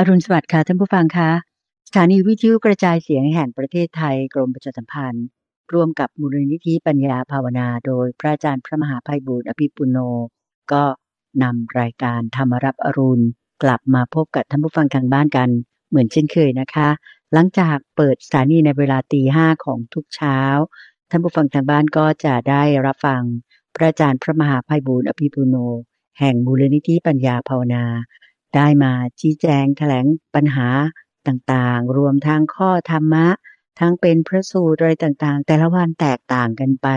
อรุณสวัสดิ์ค่ะท่านผู้ฟังคะสถานีวิทยุกระจายเสียงแห่งประเทศไทยกรมประชาสัมพันธ์ ร่วมกับมูลนิธิปัญญาภาวนา โดยพระอาจารย์พระมหาภัยบูร์อภิปุโน ก็นำรายการธรรมรับอรุณ กลับมาพบกับท่านผู้ฟังทางบ้านกัน เหมือนเช่นเคยนะคะ หลังจากเปิดสถานีในเวลาตีห้าของทุกเช้า ท่านผู้ฟังทางบ้านก็จะได้รับฟัง พระอาจารย์พระมหาภัยบูร์อภิปุโน แห่งมูลนิธิปัญญาภาวนา ได้มาชี้แจงแถลงปัญหาต่างๆ รวมทั้งข้อธรรมะ ทั้งเป็นพระสูตรอะไรต่างๆ แต่ละวันแตกต่างกันไป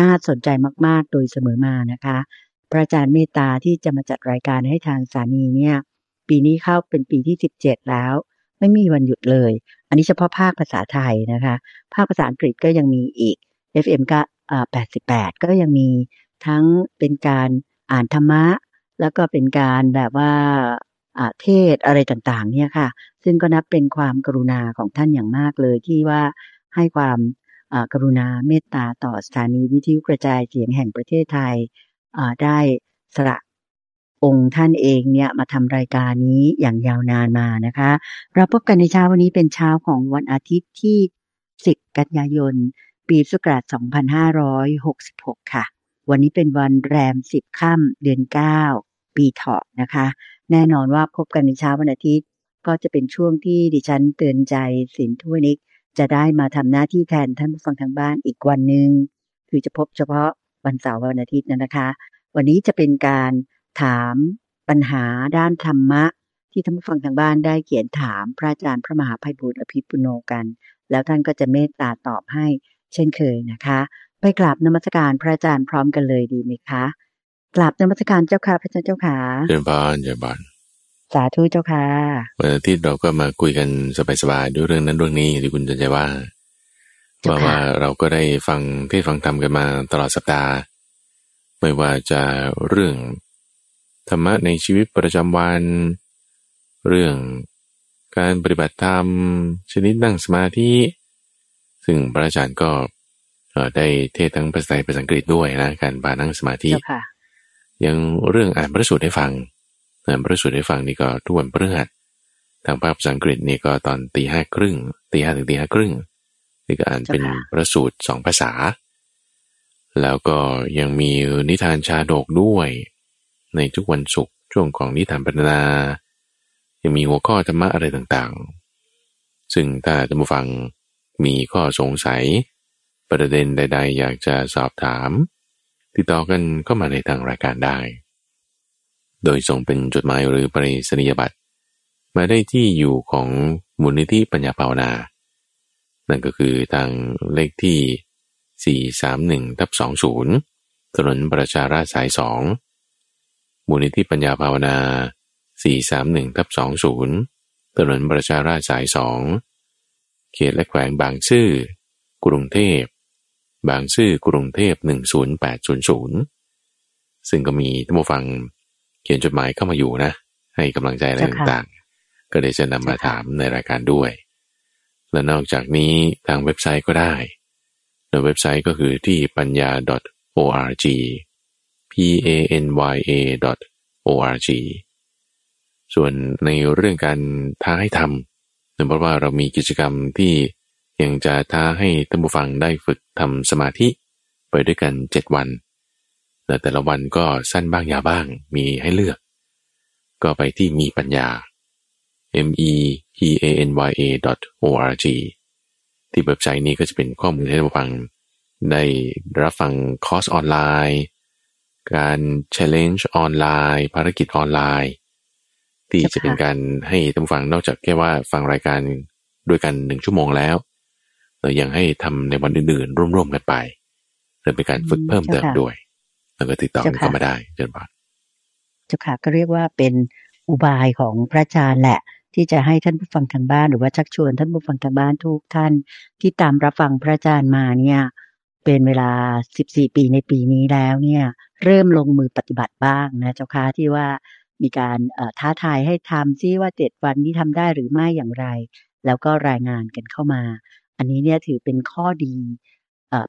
น่าสนใจมากๆ โดยเสมอมานะคะ พระอาจารย์เมตตาที่จะมาจัดรายการให้ทางสานีเนี่ย ปีนี้เข้าเป็นปีที่ 17 แล้ว ไม่มีวันหยุดเลย อันนี้เฉพาะภาคภาษาไทยนะคะ ภาคภาษาอังกฤษก็ยังมีอีก FM ก็88 ก็ยังมีทั้งเป็นการอ่านธรรมะ แล้วก็เป็นการแบบว่า เทศอะไรต่างๆ เนี่ยค่ะ ซึ่งก็นับเป็นความกรุณาของท่านอย่างมากเลยที่ว่าให้ความกรุณาเมตตาต่อสถานีวิทยุกระจายเสียงแห่งประเทศไทยได้สละองค์ท่านเองเนี่ยมาทำรายการนี้อย่างยาวนานมานะคะ เราพบกันในเช้าวันนี้เป็นเช้าของวันอาทิตย์ที่ 10 กันยายน ปีสุกราช2566 ค่ะ วันนี้เป็นวันแรม 10 ค่ำเดือน 9 ปีเถาะนะคะ แน่นอนว่าพบกันในเช้าวันอาทิตย์ ก็จะเป็นช่วงที่ดิฉันเตือนใจสินทุวนิก จะได้มาทำหน้าที่แทนท่านผู้ฟังทางบ้านอีกวันหนึ่งคือจะพบเฉพาะวันเสาร์วันอาทิตย์นะคะ วันนี้จะเป็นการถามปัญหาด้านธรรมะ ที่ท่านผู้ฟังทางบ้านได้เขียนถามพระอาจารย์พระมหาภัยบุตรอภิปุโนกัน แล้วท่านก็จะเมตตาตอบให้เช่นเคยนะคะ ไปกราบนมัสการพระอาจารย์พร้อมกันเลยดีไหมคะ กราบนมัสการเจ้าค่ะพระอาจารย์เจ้าค่ะเจริญบานเจริญบานสาธุเจ้าค่ะวันอาทิตย์เราก็มาคุยกันสบายๆด้วยเรื่องนั้นเรื่องนี้ที่คุณจะใจว่าว่าว่าเราก็ได้ฟังเทศฟังธรรมกันมาตลอดสัปดาห์ ไม่ว่าจะเรื่องธรรมะในชีวิตประจำวัน เรื่องการปฏิบัติธรรม ชนิดนั่งสมาธิ ซึ่งพระอาจารย์ก็ได้เทศทั้งภาษาไทยภาษาอังกฤษด้วยนะการบานั่งสมาธิ ยังเรื่องอ่านพระสูตรให้ฟังอ่านพระสูตรให้ฟังนี่ก็ทุกวันพฤหัสทางภาษาอังกฤษนี่ก็ตอนตีห้าครึ่งตีห้าถึงตีห้าครึ่งนี่ก็อ่านเป็นพระสูตรสองภาษา แล้วก็ยังมีนิทานชาดกด้วย ในทุกวันศุกร์ช่วงของนิทานปรรนา ยังมีหัวข้อธรรมะอะไรต่างๆ ซึ่งถ้าท่านผู้ฟังมีข้อสงสัย ประเด็นใด ๆ อยากจะสอบถาม ติดต่อกันก็มาในทางรายการได้ โดยส่งเป็นจดหมายหรือปริศนียบัตรมาได้ที่อยู่ของมูลนิธิปัญญาภาวนา นั่นก็คือทางเลขที่ 431ทับ20 ถนนประชาราษสาย 2 มูลนิธิปัญญาภาวนา 431ทับ20 ถนนประชาราชสาย 2 เขตและแขวงบางซื่อ กรุงเทพ บางซื่อกรุงเทพ 10800 ซึ่งก็มีท่านผู้ฟังเขียนจดหมายเข้ามาอยู่นะ ให้กำลังใจอะไรต่างๆ ก็เดี๋ยวจะนำมาถามในรายการด้วย และนอกจากนี้ทางเว็บไซต์ก็ได้ในเว็บไซต์ก็คือที่ปัญญา .org p a n y a o r g ส่วนในเรื่องการท้าให้ทำเนื่องจากว่าเรามีกิจกรรมที่ ยังจะท้าให้ท่านผู้ฟังได้ฝึกทำสมาธิ ไปด้วยกัน 7 วันแต่แต่ละวันก็สั้นบ้างยาวบ้างมีให้เลือก ก็ไปที่มีปัญญา m e p a n y a o r g ที่เว็บไซต์นี้ก็จะเป็นข้อมูลให้ท่านผู้ฟัง ได้รับฟังคอร์สออนไลน์ การ challenge ออนไลน์ ภารกิจออนไลน์ที่จะเป็นการให้ท่านฟังนอกจากแค่ว่าฟังรายการด้วยกันหนึ่งชั่วโมงแล้ว เรายังให้ทำในวันอื่นๆ ร่วมๆกันไปเพื่อเป็นการฝึกเพิ่มเติมด้วย แล้วก็ติดต่อกันเข้ามาได้เจนบานเจ้าค่ะก็เรียกว่าเป็นอุบายของพระอาจารย์แหละ ที่จะให้ท่านผู้ฟังทางบ้านหรือว่าชักชวนท่านผู้ฟังทางบ้านทุกท่านที่ตามรับฟังพระอาจารย์มาเนี่ย เป็นเวลา 14 ปีในปีนี้แล้วเนี่ย เริ่มลงมือปฏิบัติบ้างนะเจ้าค่ะที่ว่ามีการท้าทายให้ทำซิว่าเจ็ดวันนี้ทำได้หรือไม่อย่างไร แล้วก็รายงานกันเข้ามา อันนี้เนี่ยถือเป็นข้อดี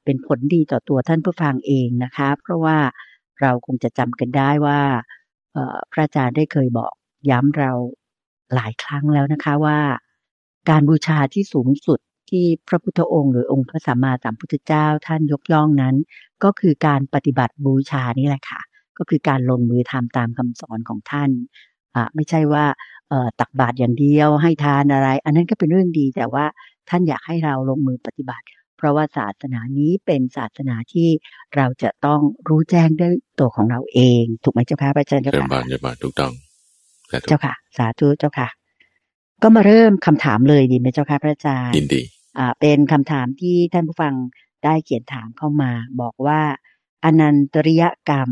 เป็นผลดีต่อตัวท่านผู้ฟังเองนะคะ เพราะว่าเราคงจะจำกันได้ว่าพระอาจารย์ได้เคยบอกย้ำเราหลายครั้งแล้วนะคะว่า การบูชาที่สูงสุดที่พระพุทธองค์หรือองค์พระสัมมาสัมพุทธเจ้าท่านยกย่องนั้น ก็คือการปฏิบัติบูชานี่แหละค่ะ ก็คือการลงมือทำตามคำสอนของท่านไม่ใช่ว่าตักบาตรอย่างเดียวให้ทานอะไร อันนั้นก็เป็นเรื่องดีแต่ว่าท่านอยากให้เราลงมือปฏิบัติ เพราะว่าศาสนานี้เป็นศาสนาที่เราจะต้องรู้แจ้งด้วยตัวของเราเอง ถูกไหมเจ้าค่ะพระอาจารย์เจ้าเริ่มค่ะบานเริ่มบานถูกต้องสาธุเจ้าค่ะ สาธุเจ้าค่ะ ก็มาเริ่มคำถามเลยดีไหมเจ้าค่ะพระอาจารย์ยินดีอ่าเป็นคำถามที่ท่านผู้ฟังได้เขียนถามเข้ามา บอกว่าอนันตริยกรรม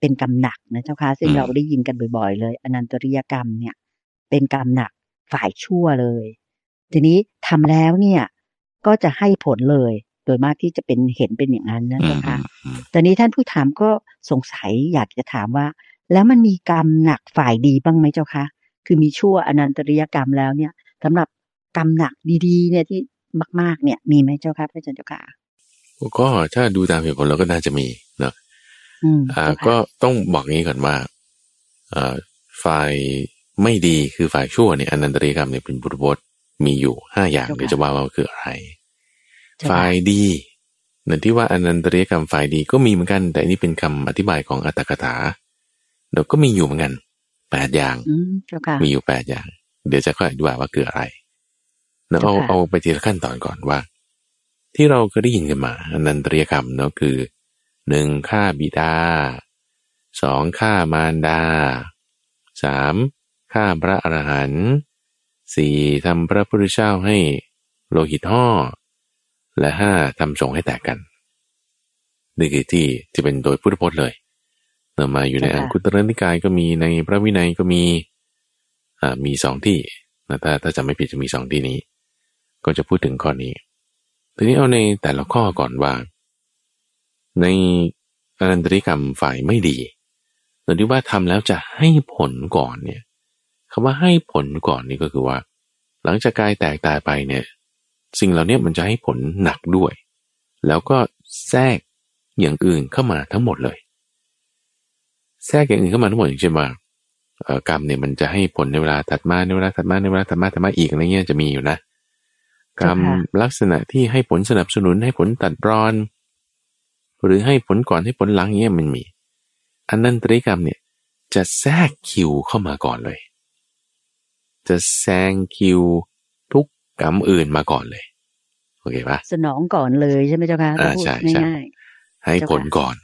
เป็นกรรมหนักนะเจ้าค่ะซึ่งอืมเราได้ยินกันบ่อย ๆ เลย อนันตริยกรรมเนี่ย เป็นกรรมหนักฝ่ายชั่วเลย ทีนี้ทำแล้วเนี่ยก็จะให้ผลเลย โดยมากที่จะเป็นเห็นเป็นอย่างนั้นนะอืเจ้ามค่ะอืมตอนนี้ท่านผู้ถามก็สงสัยอยากจะถามว่า แล้วมันมีกรรมหนักฝ่ายดีบ้างไหมเจ้าคะคือมีชั่วอนันตริยกรรมแล้วเนี่ยสำหรับกรรมหนักดีๆ เนี่ยที่มาก ๆ เนี่ยมีไหมเจ้าค่ะพระอาจารย์เจ้าค่ะก็ถ้าดูตามเหตุผลเราก็น่าจะมีเนาะอืมอ่าเจ้าค่ะก็ต้องบอกงี้ก่อนว่าอ่าฝ่ายไม่ดีคือฝ่ายชั่วเนี่ยอนันตริยกรรมเนี่ยเป็นบุตรบท มีอยู่ห้าอย่างเดี๋ยวจะว่าว่าคืออะไรเจ้าฝ่าค่ะยดีนั่นที่ว่าอนันตริยกรรมฝ่ายดีก็มีเหมือนกัน แต่อันนี้เป็นคำอธิบายของอัตถกถาเดี๋ยวก็มีอยู่เหมือนกันแปดอย่างอืมเจ้าค่ะมีอยู่แปดอย่าง เดี๋ยวจะค่อยอธิบายว่าคืออะไรแล้วเอาเจ้าค่ะเอาไปทีละขั้นตอนก่อนว่า ที่เราเคยได้ยินกันมาอนันตริยกรรมเนาะคือหนึ่งฆ่าบิดาสองฆ่ามารดาสามฆ่าพระอรหันต์ สี่ทำพระพุทธเจ้าให้โลหิตห่อและห้าทำสงฆ์ให้แตกกันนี่คือที่ที่เป็นโดยพุทธพจน์เลยเรามาอยู่ในเจ้าค่ะอังคุตรนิกายก็มีในพระวินัยก็มีอ่ามีสองที่นะถ้าถ้าจำไม่ผิดจะมีสองที่นี้ ก็จะพูดถึงข้อนี้ทีนี้เอาในแต่ละข้อก่อนว่า ในอนันตริกรรมฝ่ายไม่ดีหรือที่ว่าทำแล้วจะให้ผลก่อนเนี่ย คำว่าให้ผลก่อนนี่ก็คือว่า หลังจากกายแตกตายไปเนี่ย สิ่งเหล่านี้มันจะให้ผลหนักด้วย แล้วก็แทรกอย่างอื่นเข้ามาทั้งหมดเลย แทรกอย่างอื่นเข้ามาทั้งหมดอย่างเช่นว่ากรรมเนี่ยมันจะให้ผลในเวลาถัดมาในเวลาถัดมาในเวลาถัดมาถัดมาอีกอะไรเงี้ยจะมีอยู่นะกรรมลักษณะที่ให้ผลสนับสนุนให้ผลตัดรอน หรือให้ผลก่อนให้ผลหลังเงี้ยมันมี อันนั้นตริกรรมเนี่ยจะแทรกคิวเข้ามาก่อนเลย จะแซงคิวทุกกรรมอื่นมาก่อนเลย โอเคปะสนองก่อนเลยใช่ไหมเจ้าค่ะอ่าถ้าพูดใช่ใช่ง่ายให้ผลก่อน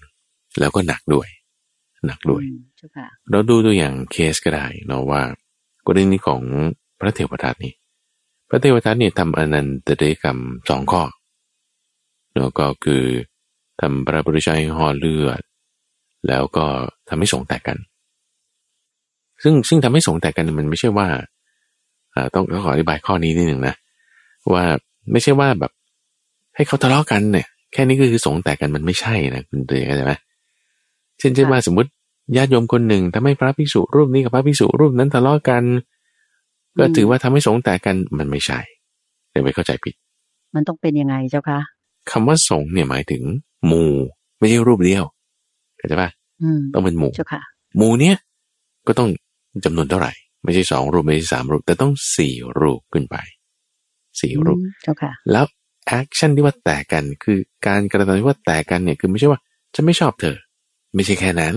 แล้วก็หนักด้วย หนักๆด้วยอืมเจ้าค่ะเราดูตัวอย่างเคสก็ได้เนาะว่ากรณีของพระเทวทัตนี่ พระเทวทัตเนี่ยทำอนันตเดกรรมสองข้อเนาะก็คือทำพระบริชัยห่อเลือด แล้วก็ทำให้สงฆ์แตกกัน ซึ่งซึ่งทำให้สงฆ์แตกกันมันไม่ใช่ว่าอ่า ต้องต้องขออธิบายข้อนี้นิดหนึ่งนะว่าไม่ใช่ว่าแบบ ให้เขาทะเลาะกันเนี่ยแค่นี้ก็คือสงฆ์แตกกันมันไม่ใช่นะคุณเตยเข้าใจไหมเช่นเช่นว่าสมมติญาติโยมคนหนึ่งทำให้พระภิกษุรูปนี้กับพระภิกษุรูปนั้นทะเลาะกัน ก็ถือว่าทำให้สงฆ์แตกกันมันไม่ใช่เดี๋ยวไปเข้าใจผิด มันต้องเป็นยังไงเจ้าค่ะคำว่าสงฆ์เนี่ยหมายถึงหมู่ไม่ใช่รูปเดียวเข้าใจปะอืมต้องเป็นหมู่เจ้าค่ะหมู่เนี้ยก็ต้องจำนวนเท่าไหร่ ไม่ใช่สองรูปไม่ใช่สามรูป แต่ต้องสี่รูปขึ้นไปสี่รูปอืมเจ้าค่ะแล้ว action ที่ว่าแตกกันคือการกระทำที่ว่าแตกกันเนี่ยคือไม่ใช่ว่าฉันไม่ชอบเธอ ไม่ใช่แค่นั้น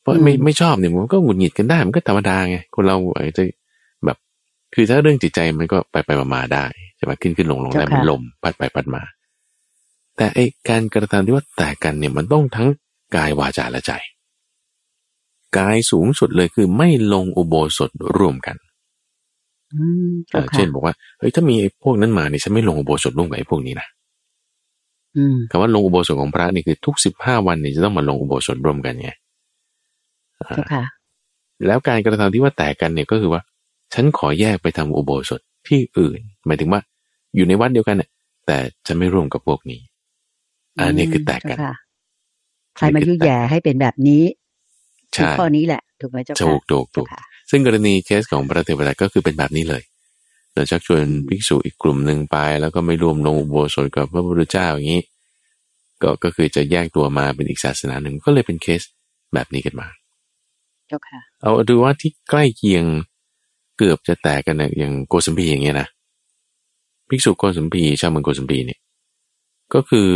เพราะอืมไม่ไม่ชอบเนี่ยมันก็หงุดหงิดกันได้ มันก็ธรรมดาไงคนเราอาจจะแบบ คือถ้าเรื่องจิตใจมันก็ไปไปมามาได้ใช่ไหมขึ้นขึ้นลงลงได้เหมือนลมพัดไปพัดมา แต่ไอ้การกระทำที่ว่าแตกกันเนี่ยมันต้องทั้งกายวาจาและใจ กายสูงสุดเลยคือไม่ลงอุโบสถร่วมกันอืมเอ่เจ้าอค่ะเช่นบอกว่าเฮ้ยถ้ามีไอ้พวกนั้นมาเนี่ยฉันไม่ลงอุโบสถร่วมกับไอ้พวกนี้นะอืมคำว่าลงอุโบสถของพระนี่คือทุกสิบห้าวันเนี่ยจะต้องมาลงอุโบสถร่วมกันไงอ่าเจ้าค่ะแล้วการกระทำที่ว่าแตกกันเนี่ยก็คือว่า ฉันขอแยกไปทำอุโบสถที่อื่น หมายถึงว่า อยู่ในวัดเดียวกันเนี่ยแต่จะไม่ร่วมกับพวกนี้อันนี้คือแตกกันเจ้าค่ะใครมายุ่ยแย่ให้เป็นแบบนี้ คือใช่ข้อนี้แหละถูกไหมเจ้าค่ะถูกถูกถูเจ้ากค่ะซึ่งกรณีเคสของพระเทวทัตก็คือเป็นแบบนี้เลยเราชักชวนภิกษุอีกกลุ่มหนึ่งไป แล้วก็ไม่ร่วมลงอุโบสถกับพระพุทธเจ้าอย่างนี้ ก็ก็คือจะแยกตัวมาเป็นอีกศาสนาหนึ่งก็เลยเป็นเคสแบบนี้กันมาเจ้าค่ะ เอาดูว่าที่ใกล้เคียงเกือบจะแตกกันนะอย่างโกสัมพีอย่างเงี้ยนะภิกษุโกสัมพีชาวเมืองโกสัมพีเนี่ยก็คือ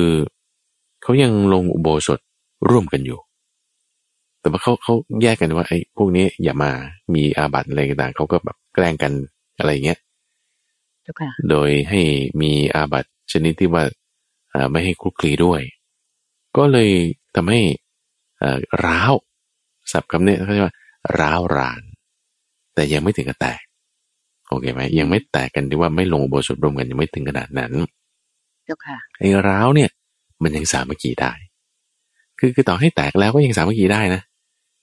เขายังลงอุโบสถร่วมกันอยู่ แต่ว่าเขาเขาแยกกันว่าไอ้พวกนี้อย่ามามีอาบัติอะไรต่างเขาก็แบบแกล้งกันอะไรเงี้ยเจ้าค่ะโดยให้มีอาบัติชนิดที่ว่าอ่าไม่ให้คลุกคลีด้วย ก็เลยทำให้อ่าร้าวศัพท์คำนี้เขาเรียกว่าร้าวราน แต่ยังไม่ถึงกับแตกโอเคไหมยังไม่แตกกันที่ว่าไม่ลงอุโบสถร่วมกันยังไม่ถึงขนาดนั้นเจ้าค่ะไอ้ร้าวเนี่ย มันยังสามัคคีได้ คือคือต่อให้แตกแล้วก็ยังสามัคคีได้นะ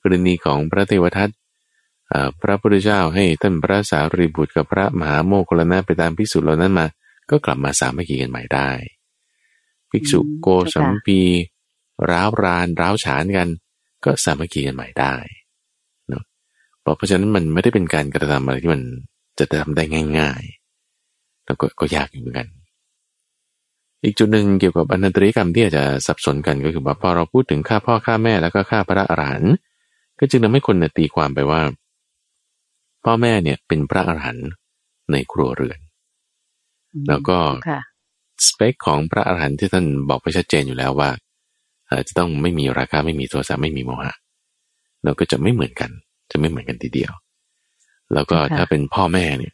กรณีของพระเทวทัตอ่าพระพุทธเจ้าให้ท่านพระสารีบุตรกับพระมหาโมคคลลานะไปตามพิสูจน์เหล่านั้นมา ก็กลับมาสามัคคีกันใหม่ได้ ภิกษุอืมโกสัมพีร้าวรานร้าวฉานกัน ก็สามัคคีกันใหม่ได้เนาะเพราะเพราะฉะนั้นมันไม่ได้เป็นการกระทำอะไรที่มันจะทำได้ง่าย ๆ แล้วก็ก็ยากอยู่เหมือนกัน อีกจุดหนึ่งเกี่ยวกับอนันตริยกรรมที่อาจจะสับสนกันก็คือว่าพอเราพูดถึงฆ่าพ่อฆ่าแม่แล้วก็ฆ่าพระอรหันต์ก็จึงทำให้คนเนี่ยตีความไปว่า พ่อแม่เนี่ยเป็นพระอรหันต์ในครัวเรือน แล้วก็เจ้าค่ะสเปคของพระอรหันต์ที่ท่านบอกไปชัดเจนอยู่แล้วว่าเอ่อจะต้องไม่มีราคะไม่มีโทสะไม่มีโมหะเราก็จะไม่เหมือนกัน จะไม่เหมือนกันทีเดียว แล้วก็ค่ะถ้าเป็นพ่อแม่เนี่ย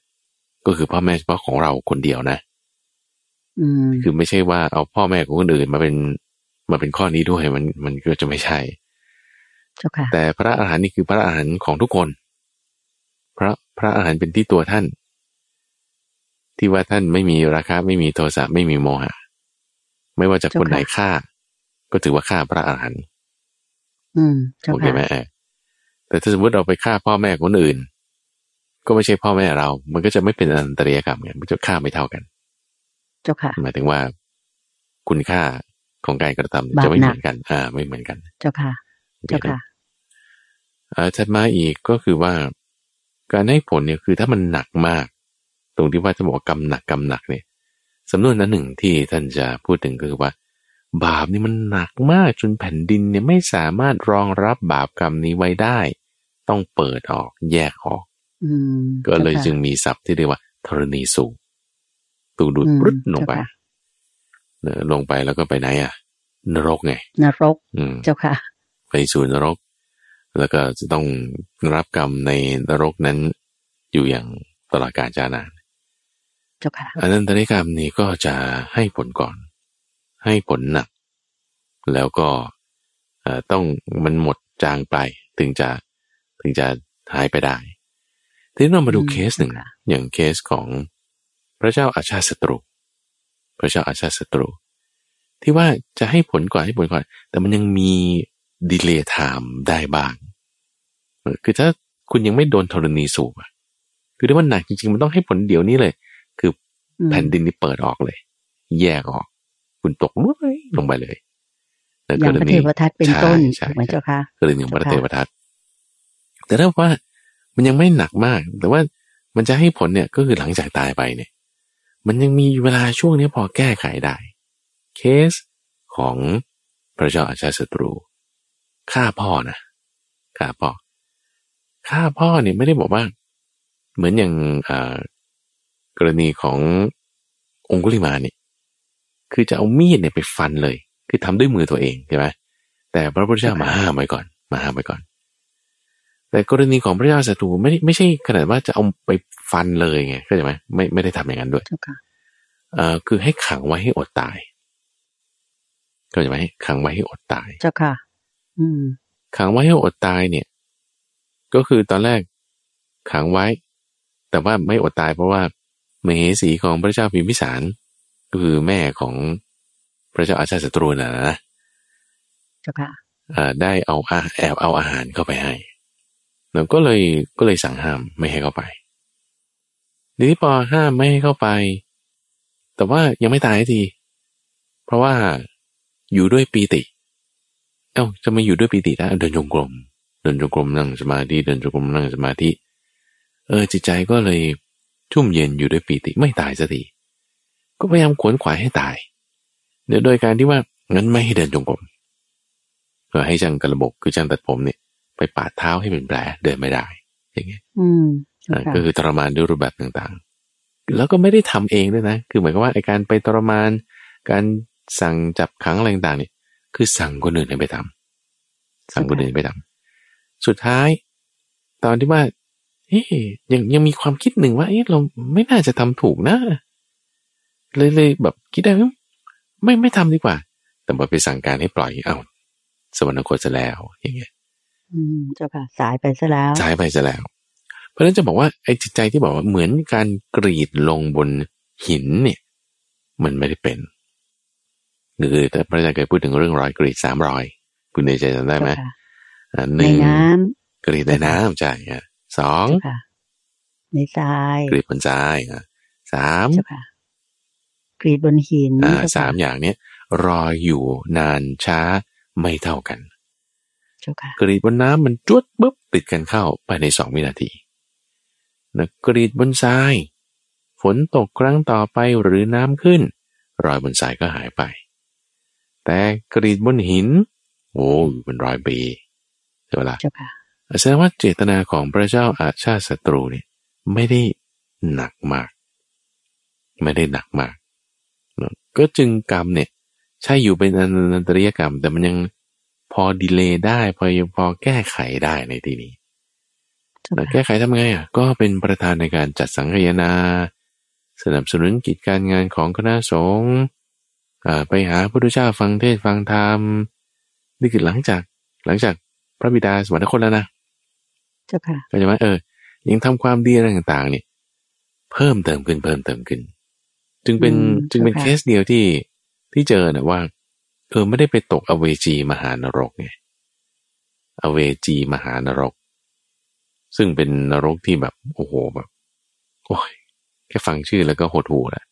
ก็คือพ่อแม่เฉพาะของเราคนเดียวนะอืม คือไม่ใช่ว่าเอาพ่อแม่ของคนอื่นมาเป็นมาเป็นข้อนี้ด้วยมันมันก็จะไม่ใช่เจ้าค่ะแต่พระอาหารหันต์นี่คือพระอาหารหันต์ของทุกคน พระพระอาหารหันต์เป็นที่ตัวท่าน ที่ว่าท่านไม่มีราคะไม่มีโทสะไม่มีโมหะ ไม่ว่าจะคนไหนฆ่า ก็ถือว่าฆ่าพระอาหารหันต์อืมเจ้าโอเคค่ะไหมเออแต่ถ้าสมมติเราไปฆ่าพ่อแม่คนอื่น ก็ไม่ใช่พ่อแม่เรา มันก็จะไม่เป็นอนันตริยกรรมไงมันจะฆ่าไม่เท่ากัน เจ้าค่ะหมายถึงว่า คุณค่าของการกระทำบาปจะไม่หนัเหกมือนกัน อ่า ไม่เหมือนกัน เจ้าค่ะ เจ้าค่ะเอ่อถัดมาอีกก็คือว่า การให้ผลเนี่ยคือถ้ามันหนักมาก ตรงที่ว่าจะบอกว่ากรรมหนักกรรมหนักเนี่ยสำนวนนั้นหนึ่งที่ท่านจะพูดถึงก็คือว่า บาปนี่มันหนักมากจนแผ่นดินเนี่ยไม่สามารถรองรับบาปกรรมนี้ไว้ได้ ต้องเปิดออกแยกออกอืมก็เลยจ้าค่ะจึงมีศัพท์ที่เรียกว่าธรณีสู บตูดูดอืมปรึ๊ดลงไปเจ้าค่ะเนอะลงไปแล้วก็ไปไหนอะ นรกไง นรกอืมเจ้าค่ะ ไปสู่นรก แล้วก็จะต้องรับกรรมในนรกนั้น อยู่อย่างตลอดกาลจานานเจ้าค่ะอนันตริยกรรมนี้ก็จะให้ผลก่อน ให้ผลหนัก แล้วก็เอ่อต้องมันหมดจางไปถึงจะถึงจะหายไปได้ทีนี้เรามาดูอืมเคสหนึ่งค่ะอย่างเคสของ พระเจ้าอาชาติศัตรู พระเจ้าอาชาติศัตรู ที่ว่าจะให้ผลก่อนให้ผลก่อน แต่มันยังมีดีเลย์ไทม์ได้บ้างเออคือถ้าคุณยังไม่โดนธรณีสูบอะคือถ้ามันหนักจริงๆ มันต้องให้ผลเดี๋ยวนี้เลย คืออืมแผ่นดินนี่เปิดออกเลย แยกออก คุณตกลุยลงไปเลยแล้วอย่างพระเทวทัตเป็นต้นใช่ถูกไหมใช่เจ้าค่ะกรณีของพระเทวทัตแต่ถ้าว่ามันยังไม่หนักมาก แต่ว่ามันจะให้ผลเนี่ยก็คือหลังจากตายไปเนี่ย มันยังมีเวลาช่วงนี้พอแก้ไขได้ เคสของพระเจ้าอาชาศัตรูฆ่าพ่อนะฆ่าพ่อฆ่าพ่อเนี่ยไม่ได้บอกว่า เหมือนอย่างกรณีขององคุลิมาเนี่ยคือจะเอามีดเนี่ยไปฟันเลย คือทำด้วยมือตัวเองใช่ไหมแต่พระพุทธเจ้ามาห้ามไว้ก่อน มาห้ามไว้ก่อน แต่กรณีของพระเจ้าศัตรูไม่ได้ไม่ใช่ขนาดว่าจะเอาไปฟันเลยไงเข้าใจไหมไม่ไม่ได้ทำอย่างนั้นด้วยเจ้าค่ะเอ่อคือให้ขังไว้ให้อดตายเข้าใจไหมขังไว้ให้อดตาย เจ้าค่ะ อืม ขังไว้ให้อดตายเนี่ย ก็คือตอนแรกขังไว้ แต่ว่าไม่อดตายเพราะว่ามเหสีของพระเจ้าพิมพิสารก็คือแม่ของพระเจ้าอาชาติศัตรูน่ะนะเจ้าค่ะเอ่อได้เอาอาแอบเอาอาหารเข้าไปให้ แล้วก็เลยก็เลยสั่งห้ามไม่ให้เข้าไปทีนี้พอห้ามไม่ให้เข้าไป แต่ว่ายังไม่ตายสักที เพราะว่าอยู่ด้วยปีติ เอ้าจะมาอยู่ด้วยปีติได้เดินจงกรมเดินจงกรมนั่งสมาธิเดินจงกรมนั่งสมาธิเออจิตใจก็เลยชุ่มเย็นอยู่ด้วยปีติไม่ตายสักทีก็พยายามขวนขวายให้ตายเดี๋ยวโดยการที่ว่างั้นไม่ให้เดินจงกรมก็ให้ช่างกระบบคือช่างตัดผมเนี่ย ไปปาดเท้าให้เป็นแผลเดินไม่ได้ อย่างเงี้ยอืมอ่าก็คือทรมานด้วยรูปแบบต่างๆ แล้วก็ไม่ได้ทำเองด้วยนะ คือหมายความว่าไอการไปทรมาน การสั่งจับขังอะไรต่างๆเนี่ย คือสั่งคนอื่นให้ไปทำสั่งคนอื่นไปทำสุดท้าย ตอนที่ว่าเฮ้ยยังยังมีความคิดหนึ่งว่าเอ๊ะเราไม่น่าจะทำถูกนะ เลยเลยแบบคิดได้ว่าไม่ไม่ทำดีกว่า แต่พอไปสั่งการให้ปล่อยเอาสวรรคตจะแล้วอย่างเงี้ย อืมเจ้าค่ะสายไปซะแล้ว สายไปจะแล้ว เพราะฉะนั้นจะบอกว่าไอ้จิตใจที่บอกว่าเหมือนการกรีดลงบนหินเนี่ย มันไม่ได้เป็นหรือแต่พระอาจารย์เคยพูดถึงเรื่องรอยกรีดสามรอย คุณเดชจำได้ไหมเจ้าค่ะอ่าหในนึ่งน้กรีดในน้ำใช่อะสองำเจ้าค่ะในทรายกรีดบนทรายอะสามเจ้าค่ะกรีดบนหินอ่าเจ้ค่ะสามอย่างเนี้ยรออยู่นานช้าไม่เท่ากันเจ้าค่ะ กรีดบนน้ำมันจวดปุ๊บติดกันเข้าภายในสองวินาทีนะกรีดบนทราย ฝนตกครั้งต่อไปหรือน้ำขึ้น รอยบนทรายก็หายไป แต่กรีดบนหิน โอ้ยเป็นร้อยปีใช่ไหมล่ะเจ้าค่ะแสดงว่าเจตนาของพระเจ้าอาชาติศัตรูเนี่ยไม่ได้หนักมาก ไม่ได้หนักมากเนอะก็จึงกรรมเนี่ย ใช่อยู่เป็นอนันตริยกรรม แต่มันยัง พอดีเลย์ได้ พอยังพอแก้ไขได้ในที่นี้เจ้าแล้วค่ะแก้ไขทำไงอะก็เป็นประธานในการจัดสังฆยนา สนับสนุนกิจการงานของคณะสงฆ์อ่าไปหาพระพุทธเจ้าฟังเทศน์ฟังธรรมนี่คือหลังจากหลังจากพระบิดาสวรรคตแล้วนะเจ้าค่ะก็จะว่าเออยังทำความดีอะไรต่างๆเนี่ยเพิ่มเติมขึ้นเพิ่มเติมขึ้น จึงเป็นอืมจึงเป็นเจ้าเคค่ะสเดียวที่ที่เจอนะว่า เออไม่ได้ไปตกอเวจีมหานรกไงอเวจีมหานรก ซึ่งเป็นนรกที่แบบโอ้โหแบบโอ้ยแค่ฟังชื่อแล้วก็หดหูแหละ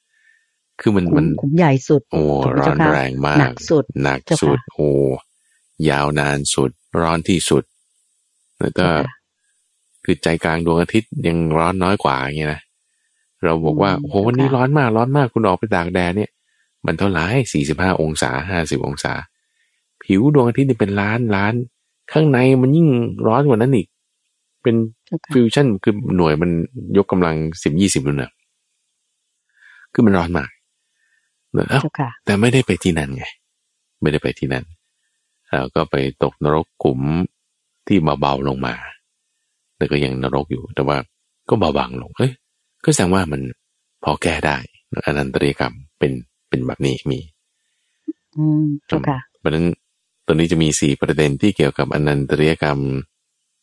คือมันมันขุมใหญ่สุด โอ้ถูกไหมร้อนเจ้าค่ะแรงมากหนักสุดหนักเจ้าค่ะสุด โอ้ยาวนานสุด ร้อนที่สุด แล้วก็เจ้าค่ะคือใจกลางดวงอาทิตย์ยังร้อนน้อยกว่าอย่างเงี้ยนะเราบอกว่าอืมโอ้โหวันนี้เจ้าค่ะร้อนมากร้อนมากคุณออกไปตากแดดเนี่ย มันเท่าไหร่สี่สิบห้าองศาห้าสิบองศา ผิวดวงอาทิตย์นี่เป็นล้านล้าน ข้างในมันยิ่งร้อนกว่านั้นอีก เป็นเจ้าค่ะฟิวชั่นคือหน่วยมันยกกำลังสิบยี่สิบนู่นนะคือมันร้อนมากแล้วเจ้าค่ะแต่ไม่ได้ไปที่นั่นไง ไม่ได้ไปที่นั่นแล้วก็ไปตกนรกขุมที่เบาๆลงมา แต่ก็ยังนรกอยู่ แต่ว่าก็เบาบางลง เอ้ย ก็แสดงว่ามันพอแก้ได้ อนันตริยกรรมเป็น เป็นแบบนี้มี อืมเจ้าค่ะเพราะฉะนั้นตัวนี้จะมีสี่ประเด็นที่เกี่ยวกับอนันตริยกรรม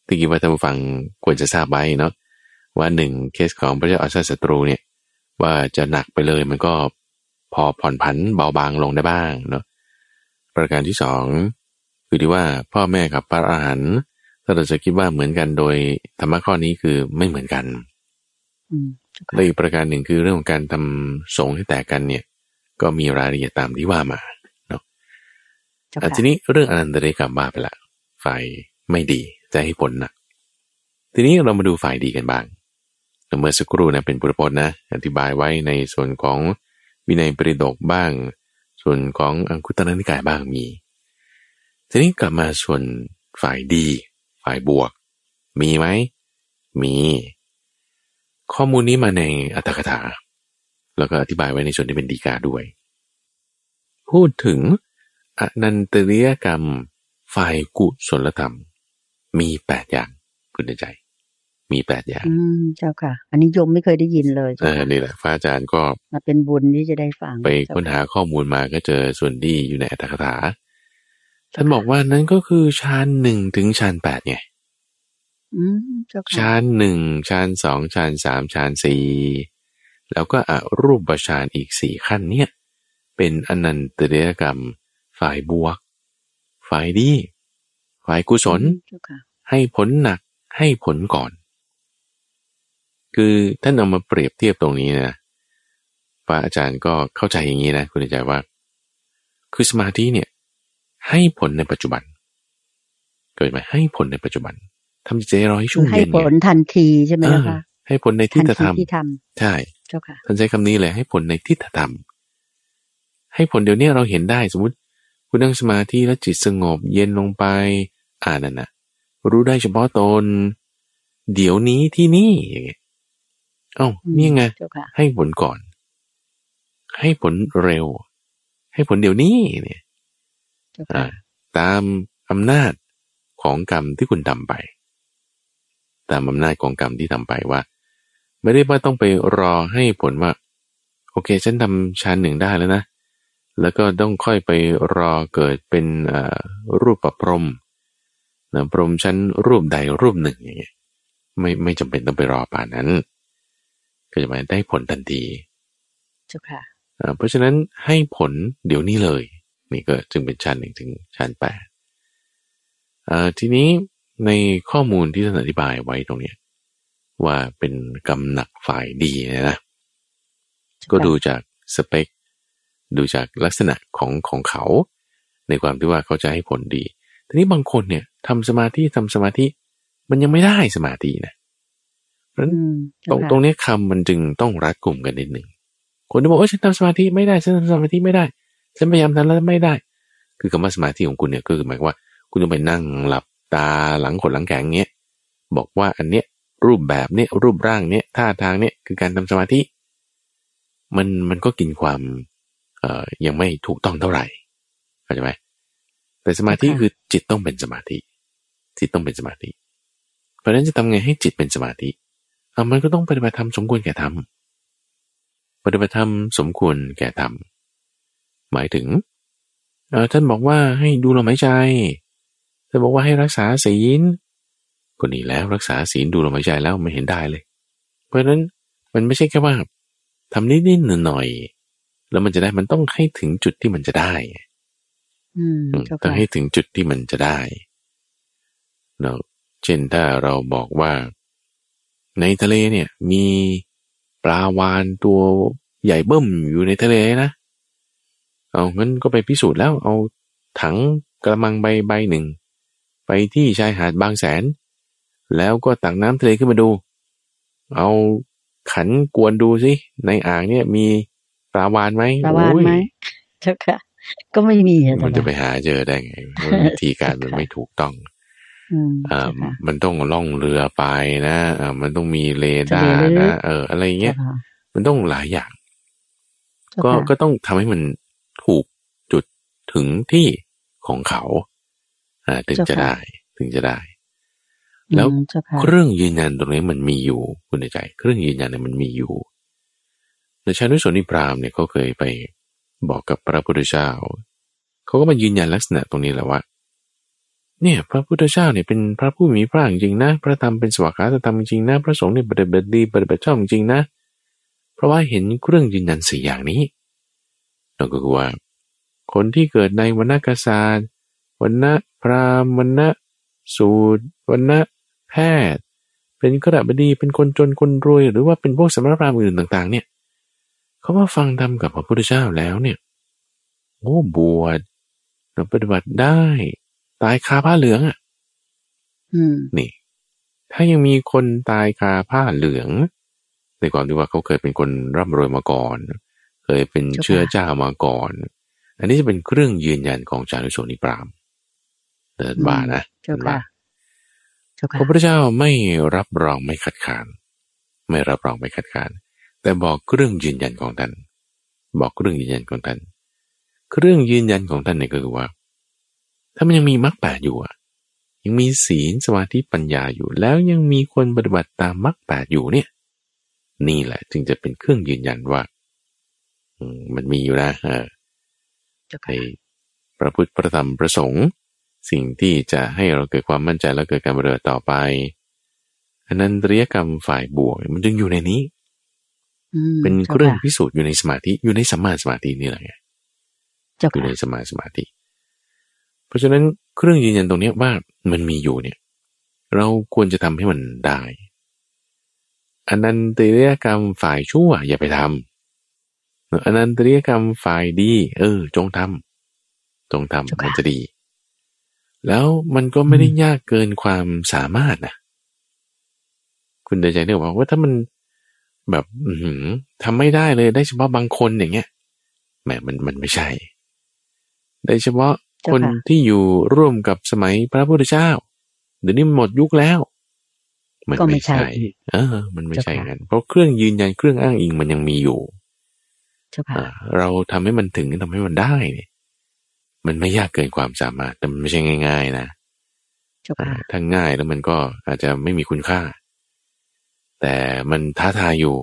ที่คิดว่าท่านผู้ฟังควรจะทราบไว้เนาะว่าหนึ่งเคสของพระเจ้าอาชาติศัตรูเนี่ย ว่าจะหนักไปเลยมันก็พอผ่อนผันเบาบางลงได้บ้างเนาะประการที่สองคือที่ว่าพ่อแม่กับพระอรหันต์ถ้าเราจะคิดว่าเหมือนกันโดยธรรมะข้อนี้คือไม่เหมือนกันอืมเจ้าค่ะและอีกประการหนึ่งคือเรื่องของการทำสงฆ์ให้แตกกันเนี่ย ก็มีรายละเอียดตามที่ว่ามาเนาะเจ้าอะค่ะทีนี้เรื่องอนันตริยกรรมว่าไปละฝ่ายไม่ดีจะให้ผลหนัก ทีนี้เรามาดูฝ่ายดีกันบ้างเมื่อสักครู่นะเป็นปุรพจน์นะอธิบายไว้ในส่วนของวินัยปริดกบ้าง ส่วนของอังคุตรนิกายบ้างมี ทีนี้กลับมาส่วนฝ่ายดี ฝ่ายบวก มีไหมมี ข้อมูลนี้มาในอัตถกถา แล้วก็อธิบายไว้ในส่วนที่เป็นดีกาด้วย พูดถึงอนันตริยกรรมฝ่ายกุศลธรรม มีแปดอย่างคุณใจ มีแปดอย่าง อืมเจ้าค่ะ อันนี้โยมไม่เคยได้ยินเลยเอเจ้าอค่ะนี่แหละพระอาจารย์ก็มาเป็นบุญที่จะได้ฟัง ไปค้นหาข้อมูลมาก็เจอส่วนที่อยู่ในอัตถกถา ท่านบอกว่านั้นก็คือฌานหนึ่งถึงฌานแปดไงอืมเจ้าค่ะฌานหนึ่งฌานสองฌานสามฌานสี่ แล้วก็อรูปฌานอีกสี่ขั้นเนี่ยเป็นอนันตริยกรรม ฝ่ายบวก ฝ่ายดี ฝ่ายกุศลเจ้าค่ะให้ผลหนักให้ผลก่อน คือท่านเอามาเปรียบเทียบตรงนี้นะพระอาจารย์ก็เข้าใจอย่างนี้นะคุณใจว่า คือสมาธิเนี่ยให้ผลในปัจจุบัน เกิดมาให้ผลในปัจจุบันทำใจเร้อยคืชุ่อมให้เย็นผลไงทันทีใช่ไหมเออนะคะให้ผลในทิทัฏนฐธรทีรมที่ทใช่ำเจ้าค่ะ ท่านใช้คำนี้เลยให้ผลในทิฏฐธรรม ให้ผลเดี๋ยวนี้เราเห็นได้สมมติ คุณนั่งสมาธิแล้วจิตสงบเย็นลงไป อ่านั่นนะรู้ได้เฉพาะตน เดี๋ยวนี้ที่นี่อย่างเงี้ยเอ้านี่ไงเจ้าค่ะให้ผลก่อน ให้ผลเร็ว ให้ผลเดี๋ยวนี้เนี่ยเจ้าอ่าค่ะตามอำนาจของกรรมที่คุณทำไป ตามอำนาจของกรรมที่ทำไปว่า ไม่ได้ว่าต้องไปรอให้ผลว่า โอเค ฉันทำชั้นหนึ่งได้แล้วนะ แล้วก็ต้องค่อยไปรอเกิดเป็นเอ่อรูปประพรหมนะพรหมชั้นรูปใดรูปหนึ่งอย่างเงี้ยไม่ไม่จำเป็นต้องไปรอป่านนั้น ก็จะหมายได้ผลทันทีเจ้าค่ะอ่าเพราะฉะนั้นให้ผลเดี๋ยวนี้เลย นี่ก็จึงเป็นชั้นหนึ่งถึงชั้นแปดอ่าทีนี้ในข้อมูลที่ท่านอธิบายไว้ตรงเนี้ย ว่าเป็นกำหนักฝ่ายดีเนยนะ ก็ดูจากสเปค ดูจากลักษณะของของเขา ในความที่ว่าเขาจะให้ผลดี ทีนี้บางคนเนี่ยทำสมาธิทำสมาธิ มันยังไม่ได้สมาธินะเพราะฉะนั้นอืมตรงตรงนี้คำมันจึงต้องรัดกลุ่มกันนิดหนึ่งคนที่บอกว่าฉันทำสมาธิไม่ได้ฉันทำสมาธิไม่ได้ ฉันพยายามทำแล้วไม่ได้ คือคำว่าสมาธิของคุณเนี่ยก็คือหมายความว่า คุณต้องไปนั่งหลับตาหลังขดหลังแข็งเงี้ยบอกว่าอันเนี้ย รูปแบบเนี้ยรูปร่างเนี้ยท่าทางเนี้ยคือการทำสมาธิ มันมันก็กินความเอ่อยังไม่ถูกต้องเท่าไหร่เข้าใจไหมแต่สมาธิคือจิตต้องเป็นสมาธิ จิตต้องเป็นสมาธิ เพราะฉะนั้นจะทำไงให้จิตเป็นสมาธิอะมันก็ต้องปฏิบัติธรรมสมควรแก่ธรรมปฏิบัติธรรมสมควรแก่ธรรมหมายถึงเออท่านบอกว่าให้ดูลมหายใจท่านบอกว่าให้รักษาศีล ก็นี่แล้วรักษาศีลดูลมหายใจแล้วไม่เห็นได้เลย เพราะฉะนั้นมันไม่ใช่แค่ว่าทำนิดๆหน่อยๆแล้วมันจะได้มันต้องให้ถึงจุดที่มันจะได้อืมอืมเจ้าต้องค่ะให้ถึงจุดที่มันจะได้เนาะเช่นถ้าเราบอกว่า ในทะเลเนี่ยมีปลาวานตัวใหญ่เบิ่มอยู่ในทะเลนะเอางั้นก็ไปพิสูจน์แล้วเอาถังกระมังใบใบหนึ่ง ไปที่ชายหาดบางแสน แล้วก็ตักน้ำทะเลขึ้นมาดู เอาขันกวนดูสิ ในอ่างเนี่ยมีปลาวานไหมปลาวานโอ้ยไหมเจ้าค่ะ ก็ไม่มีอะมันเจ้าจะไปค่ะหาเจอได้ไงเพราะวิธีการมันไม่ถูกต้องอืมอ่าเจ้าค่ะมันต้องล่องเรือไปนะอ่ามันต้องมีเรดาทะร์เลลึนะกเออ อะไรเงี้ยเจ้าค่ะมันต้องหลายอย่างเจ้าก็ค่ะก็ต้องทำให้มันถูกจุดถึงที่ของเขา อ่า ถึงจะได้ ถึงจะได้ แล้วอืมเจ้าค่ะเครื่องยืนยันตรงนี้มันมีอยู่คุณในใจเครื่องยืนยันเนี่ยมันมีอยู่ในชานุชนิพรามเนี่ยเขาเคยไปบอกกับพระพุทธเจ้าเขาก็มายืนยันลักษณะตรงนี้แหละว่า เนี่ยพระพุทธเจ้าเนี่ยเป็นพระผู้มีพระภาคจริงนะ พระธรรมเป็นสวากาตธรรมจริงนะ พระสงฆ์เนี่ยปฏิบัติดีปฏิบัติชอบจริงนะ เพราะว่าเห็นเครื่องยืนยันสี่อย่างนี้นั่นก็คือว่า คนที่เกิดในวรรณกษัตริย์วรรณพราหมณ์วรรณสูตรวรรณ แพทย์ เป็นกระบดีเป็นคนจนคนรวย หรือว่าเป็นพวกสมณพราหมณ์อื่นต่าง ๆ เนี่ยเขามาฟังธรรมกับพระพุทธเจ้าแล้วเนี่ยโอ้บวชเราปฏิบัติได้ ตายคาผ้าเหลืองอะอืมนี่ ถ้ายังมีคนตายคาผ้าเหลืองในความที่ว่าเขาเคยเป็นคนร่ำรวยมาก่อน เคยเป็นเชื้อเจ้ามาก่อน อันนี้จะเป็นเครื่องยืนยันของจารุโชนิปรามเดินบานะเจ้าเดินค่ะบาเจ้าค่ะ พระพุทธเจ้าไม่รับรองไม่คัดค้าน ไม่รับรองไม่คัดค้าน แต่บอกเครื่องยืนยันของท่าน บอกเครื่องยืนยันของท่านเครื่องยืนยันของท่านเนี่ยก็คือว่า ถ้ามันยังมีมรรคแปดอยู่อะยังมีศีลสมาธิปัญญาอยู่ แล้วยังมีคนปฏิบัติตามมรรคแปดอยู่เนี่ย นี่แหละ จึงจะเป็นเครื่องยืนยันว่าอืมมันมีอยู่นะเออเจ้าในค่ะพระพุทธพระธรรมพระสงฆ์ สิ่งที่จะให้เราเกิดความมั่นใจและเกิดการปฏิบัติต่อไปอนันตริยกรรมฝ่ายบวกมันจึงอยู่ในนี้อืมเป็นจ้าเครื่องค่ะพิสูจน์อยู่ในสมาธิอยู่ในสัมมาสมาธินี่แหละไงเจ้าอยู่ค่ะในสมาสมาธิ เพราะฉะนั้นเครื่องยืนยันตรงเนี้ยว่ามันมีอยู่เนี่ย เราควรจะทำให้มันได้อนันตริยกรรมฝ่ายชั่วอย่าไปทำอนันตริยกรรมฝ่ายดี เออ จงทำจงทำมันจะดี แล้วมันก็ไม่ได้ยากเกินความสามารถนะคุณเดชใจเนี่ยบอกว่าถ้ามันแบบอือหือทำไม่ได้เลยได้เฉพาะบางคนอย่างเงี้ยแหมมันมันไม่ใช่ ได้เฉพาะคนที่อยู่ร่วมกับสมัยพระพุทธเจ้าเดี๋ยวนี้มันหมดยุคแล้ว มันก็ไม่ไม่ใช่ใช่อีกเออ มันไม่ใช่เจ้าค่ะงั้นเพราะเครื่องยืนยันเครื่องอ้างอิงมันยังมีอยู่เจ้าค่ะอ่าเราทำให้มันถึงทำให้มันได้เนี่ย มันไม่ยากเกินความสามารถแต่มันไม่ใช่ง่าย ๆนะเจ้าอ่าค่ะถ้าง่ายแล้วมันก็อาจจะไม่มีคุณค่า แต่มันท้าทายอยู่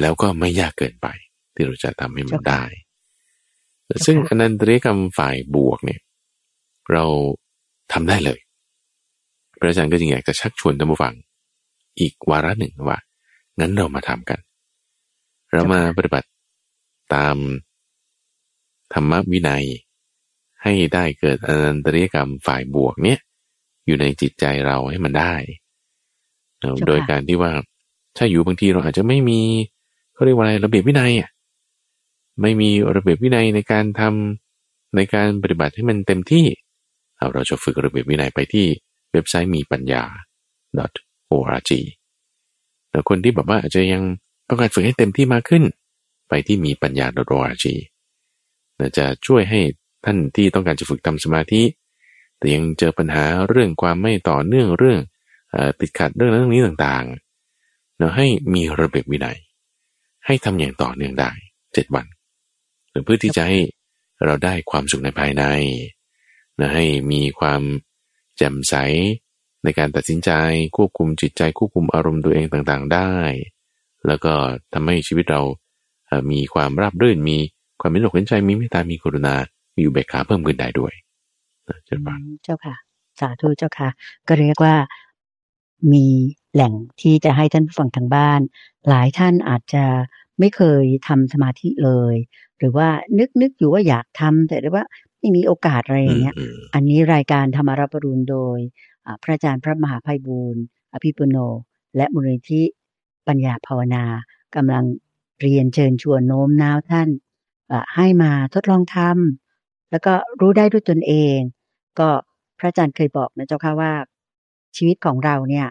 แล้วก็ไม่ยากเกินไป ที่เราจะทำให้มันเจ้าค่ะได้ ซึ่งเจ้าค่ะอนันตริยกรรมฝ่ายบวกเนี่ย เราทำได้เลย พระอาจารย์ก็จึงอยากจะชักชวนท่านผู้ฟัง อีกวาระหนึ่งว่างั้นเรามาทำกัน เรามาปฏิบัติตามธรรมวินัย ให้ได้เกิดอนันตริยกรรมฝ่ายบวกเนี่ย อยู่ในจิตใจเราให้มันได้เอ่อเจ้าค่ะโดยการที่ว่าถ้าอยู่บางทีเราอาจจะไม่มีเขาเรียกว่าอะไรระเบียบวินัยอะไม่มีระเบียบวินัยในการทำในการปฏิบัติให้มันเต็มที่เอาเราจะฝึกระเบียบวินัยไปที่เว็บไซต์มีปัญญา .org แต่คนที่แบบว่าอาจจะยังต้องการฝึกให้เต็มที่มากขึ้น ไปที่มีปัญญา .org นะจะช่วยให้ ท่านที่ต้องการจะฝึกทำสมาธิ แต่ยังเจอปัญหาเรื่องความไม่ต่อเนื่องเรื่องอติดขัดเรื่องนั้นเรื่องนี้ต่างๆเนาะให้มีระเบียบวินัย ให้ทำอย่างต่อเนื่องได้เจ็ดวันหรือเพื่อที่จะให้เราได้ความสุขในภายในนะให้มีความแจ่มใสในการตัดสินใจควบคุมจิตใจควบคุมอารมณ์ตัวเองต่างๆได้ แล้วก็ทำให้ชีวิตเรามีความราบรื่นมีความเป็นอกเห็นใจมีเมตตามีกรุณา มีอุเบกขาเพิ่มขึ้นได้ด้วยนะเจ้าป่ะอืมเจ้าค่ะ สาธุเจ้าค่ะ ก็เรียกว่ามีแหล่งที่จะให้ท่านผู้ฟังทางบ้าน หลายท่านอาจจะไม่เคยทำสมาธิเลย หรือว่านึกนึกอยู่ว่าอยากทำแต่ว่าไม่มีโอกาสอะไรอย่างเงี้ยอืมอันนี้รายการธรรมารับปรุณโดยอ่าพระอาจารย์พระมหาภัยบูรณ์อภิปุโน และมูลนิธิปัญญาภาวนากำลังเรียนเชิญชวนโน้มน้าวท่านอ่าให้มาทดลองทำ แล้วก็รู้ได้ด้วยตนเอง ก็พระอาจารย์เคยบอกนะเจ้าค่ะว่า ชีวิตของเราเนี่ย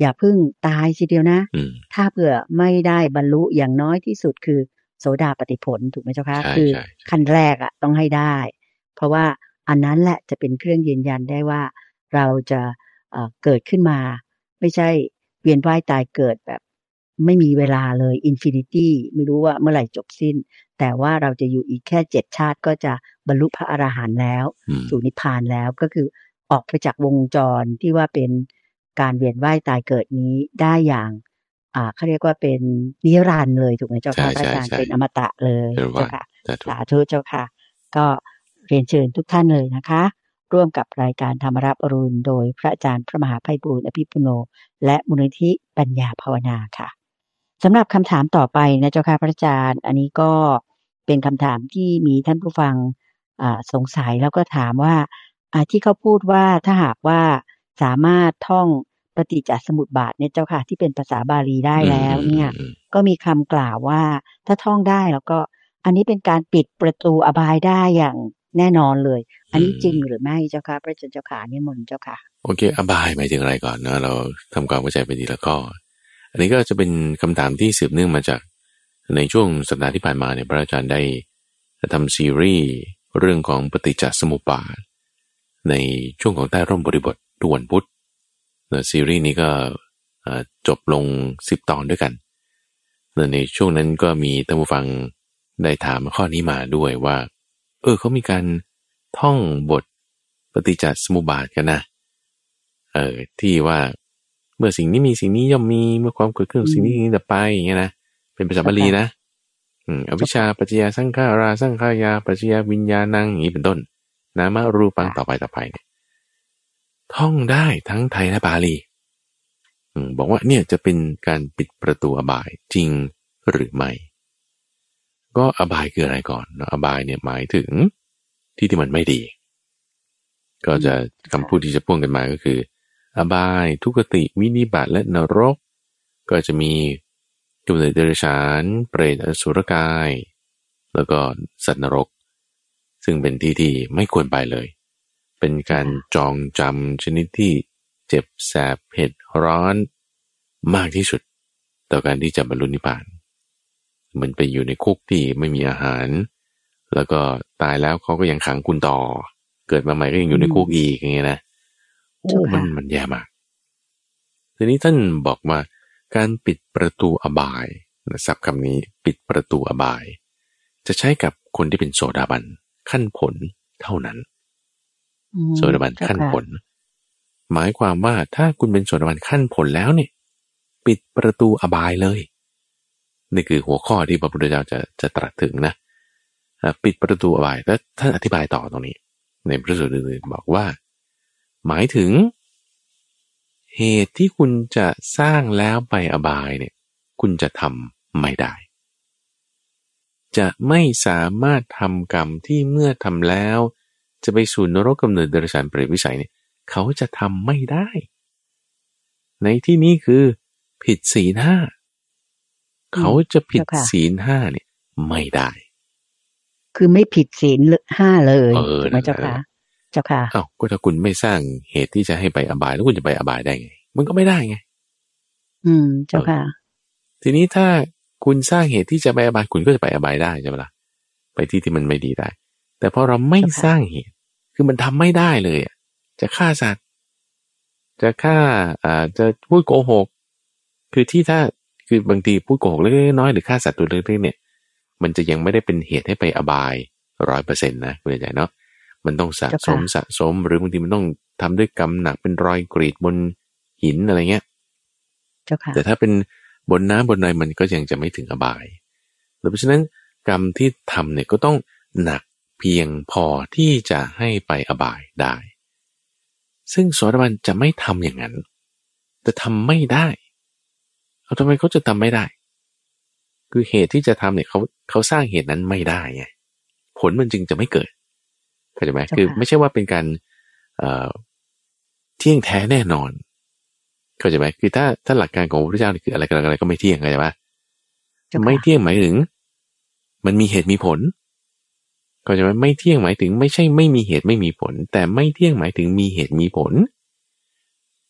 อย่าเพิ่งตายทีเดียวนะอืมถ้าเผื่อไม่ได้บรรลุอย่างน้อยที่สุดคือ โสดาปฏิผลถูกไหมเจ้าคะใช่คือใช่ใช่ขั้นแรกอะต้องให้ได้ เพราะว่าอันนั้นแหละจะเป็นเครื่องยืนยันได้ว่าเราจะเอ่อเกิดขึ้นมา ไม่ใช่เวียนว่ายตายเกิดแบบ ไม่มีเวลาเลย infinity ไม่รู้ว่าเมื่อไหร่จบสิ้น แต่ว่าเราจะอยู่อีกแค่เจ็ดชาติก็จะบรรลุพระอรหันต์แล้วอืมสู่นิพพานแล้วก็คือออกไปจากวงจรที่ว่าเป็นการเวียนว่ายตายเกิดนี้ได้อย่าง อ่าเขาเรียกว่าเป็นนิรันดร์เลยถูกไหมเจ้าค่ะพระอาจารย์เป็นอมตะเลยเรียกว่าเจ้าค่ะสาธุสาธุเจ้าค่ะ ก็เรียนเชิญทุกท่านเลยนะคะ ร่วมกับรายการธรรมรับอรุณโดยพระอาจารย์พระมหาไพบูลย์อภิปุโน และมูลนิธิปัญญาภาวนาค่ะสำหรับคำถามต่อไปนะเจ้าค่ะพระอาจารย์ อันนี้ก็ เป็นคำถามที่มีท่านผู้ฟังอ่าสงสัยแล้วก็ถามว่าอ่าที่เขาพูดว่าถ้าหากว่าสามารถท่องปฏิจจสมุปบาทเนี่ยเจ้าค่ะที่เป็นภาษาบาลีได้แล้วเนี่ยอืมก็มีคำกล่าวว่าถ้าท่องได้แล้วก็ อันนี้เป็นการปิดประตูอบายได้อย่างแน่นอนเลย อันนี้จริงหรือไม่เจ้าค่ะพระอาจารย์เจ้าค่ะนิมนต์เจ้าค่ะโอเค อบายหมายถึงอะไรก่อนเนอะเราทำความเข้าใจไปทีละข้อ อันนี้ก็จะเป็นคำถามที่สืบเนื่องมาจาก ในช่วงสัปดาห์ที่ผ่านมาเนี่ยพระอาจารย์ได้ทำซีรีส์เรื่องของปฏิจจสมุปบาท ในช่วงของใต้ร่มบริบททุกวันพุธซีรีส์นี้ก็จบลงสิบตอนด้วยกันในช่วงนั้นก็มีท่านผู้ฟังได้ถามข้อนี้มาด้วยว่า เออเขามีการท่องบทปฏิจจสมุปบาทกันนะ เออที่ว่าเมื่อสิ่งนี้มีสิ่งนี้ย่อมมีเมื่อความเกิดขึ้นสิ่งนี้สิ่งนี้ดับไปอย่างเงี้ยนะ เป็นภาษาบาลีนะอืมอวิชชาปัจจยาสังขาราสังขายาปัจจยาวิญญาณังอย่างนี้เป็นต้นนามารูปังต่อไปต่อไปเนี่ยท่องได้ทั้งไทยและบาลีอืมบอกว่าเนี่ยจะเป็นการปิดประตูอบายจริงหรือไม่ ก็อบายคืออะไรก่อนเนอะอบายเนี่ยหมายถึงที่ที่มันไม่ดี ก็จะคำพูดที่จะพ่วงกันมาก็คือ อบายทุกขติวินิบัติและนรก ก็จะมี กำเนิดเดรัจฉาน เปรตอสุรกาย แล้วก็สัตว์นรก ซึ่งเป็นที่ที่ไม่ควรไปเลย เป็นการจองจำชนิดที่เจ็บแสบเผ็ดร้อน มากที่สุด ต่อการที่จะบรรลุนิพพานมันไปอยู่ในคุกที่ไม่มีอาหาร แล้วก็ตายแล้วเขาก็ยังขังคุณต่อ เกิดมาใหม่ก็ยังอยู่ในคุกอีกอย่างเงี้ยนะโอ้เจ้าค่ะมันมันแย่มากทีนี้ท่านบอกว่า การปิดประตูอบายศัพท์คำนี้ปิดประตูอบาย จะใช้กับคนที่เป็นโสดาบันขั้นผลเท่านั้นอืมโสดาบันขั้นเจ้าค่ะผล หมายความว่าถ้าคุณเป็นโสดาบันขั้นผลแล้วเนี่ย ปิดประตูอบายเลย นี่คือหัวข้อที่พระพุทธเจ้าจะจะตรัสถึงนะอ่าปิดประตูอบายแล้วท่านอธิบายต่อตรงนี้ ในพระสูตรอื่นๆบอกว่า หมายถึง เหตุที่คุณจะสร้างแล้วไปอบายเนี่ยคุณจะทำไม่ได้ จะไม่สามารถทำกรรมที่เมื่อทำแล้ว จะไปสู่นรกกำเนิดเดรัจฉานเปรตวิสัยเนี่ยเขาจะทำไม่ได้ ในที่นี้คือผิดศีลห้าเขาจะผิดศีลห้าเนี่ยไม่ได้ คือไม่ผิดศีลห้าเลยเออถูกไหมนั่นแหละเจ้าค่ะ เจ้าค่ะอ้าวก็ถ้าคุณไม่สร้างเหตุที่จะให้ไปอบายแล้วคุณจะไปอบายได้ไง มันก็ไม่ได้ไง อืม เจ้าค่ะ ทีนี้ถ้าคุณสร้างเหตุที่จะไปอบายคุณก็จะไปอบายได้ใช่ไหมล่ะไปที่ที่มันไม่ดีได้ แต่พอเราไม่เจ้าค่ะสร้างเหตุ คือมันทำไม่ได้เลยอะจะฆ่าสัตว์ จะฆ่าอ่าจะพูดโกหก คือที่ถ้าคือบางทีพูดโกหกเล็กๆน้อยๆหรือฆ่าสัตว์ตัวเล็กๆเนี่ย มันจะยังไม่ได้เป็นเหตุให้ไปอบายร้อยเปอร์เซ็นต์นะคุณใจเนาะ มันต้องสะสมสะสม หรือบางทีมันต้องทำด้วยกรรมหนักเป็นรอยกรีดบนหินอะไรเงี้ยเจ้าค่ะแต่ถ้าเป็นบนน้ำบนในมันก็ยังจะไม่ถึงอบายเพราะฉะนั้นกรรมที่ทำเนี่ยก็ต้องหนักเพียงพอที่จะให้ไปอบายได้ ซึ่งโสดาบันจะไม่ทำอย่างนั้นจะทำไม่ได้เอาทำไมเขาจะทำไม่ได้ คือเหตุที่จะทำเนี่ยเขาเขาสร้างเหตุนั้นไม่ได้ไงผลมันจึงจะไม่เกิด เข้าใจไหมเจ้าค่ะคือไม่ใช่ว่าเป็นการเอ่อเที่ยงแท้แน่นอน เข้าใจไหมคือถ้าถ้าหลักการของพระพุทธเจ้านี่คืออะไรก็อะไรก็ไม่เที่ยงเข้าใจไหมเจ้าค่ะไม่เที่ยงหมายถึง มันมีเหตุมีผลเข้าใจไหมไม่เที่ยงหมายถึง ไม่ใช่ไม่มีเหตุไม่มีผล แต่ไม่เที่ยงหมายถึงมีเหตุมีผล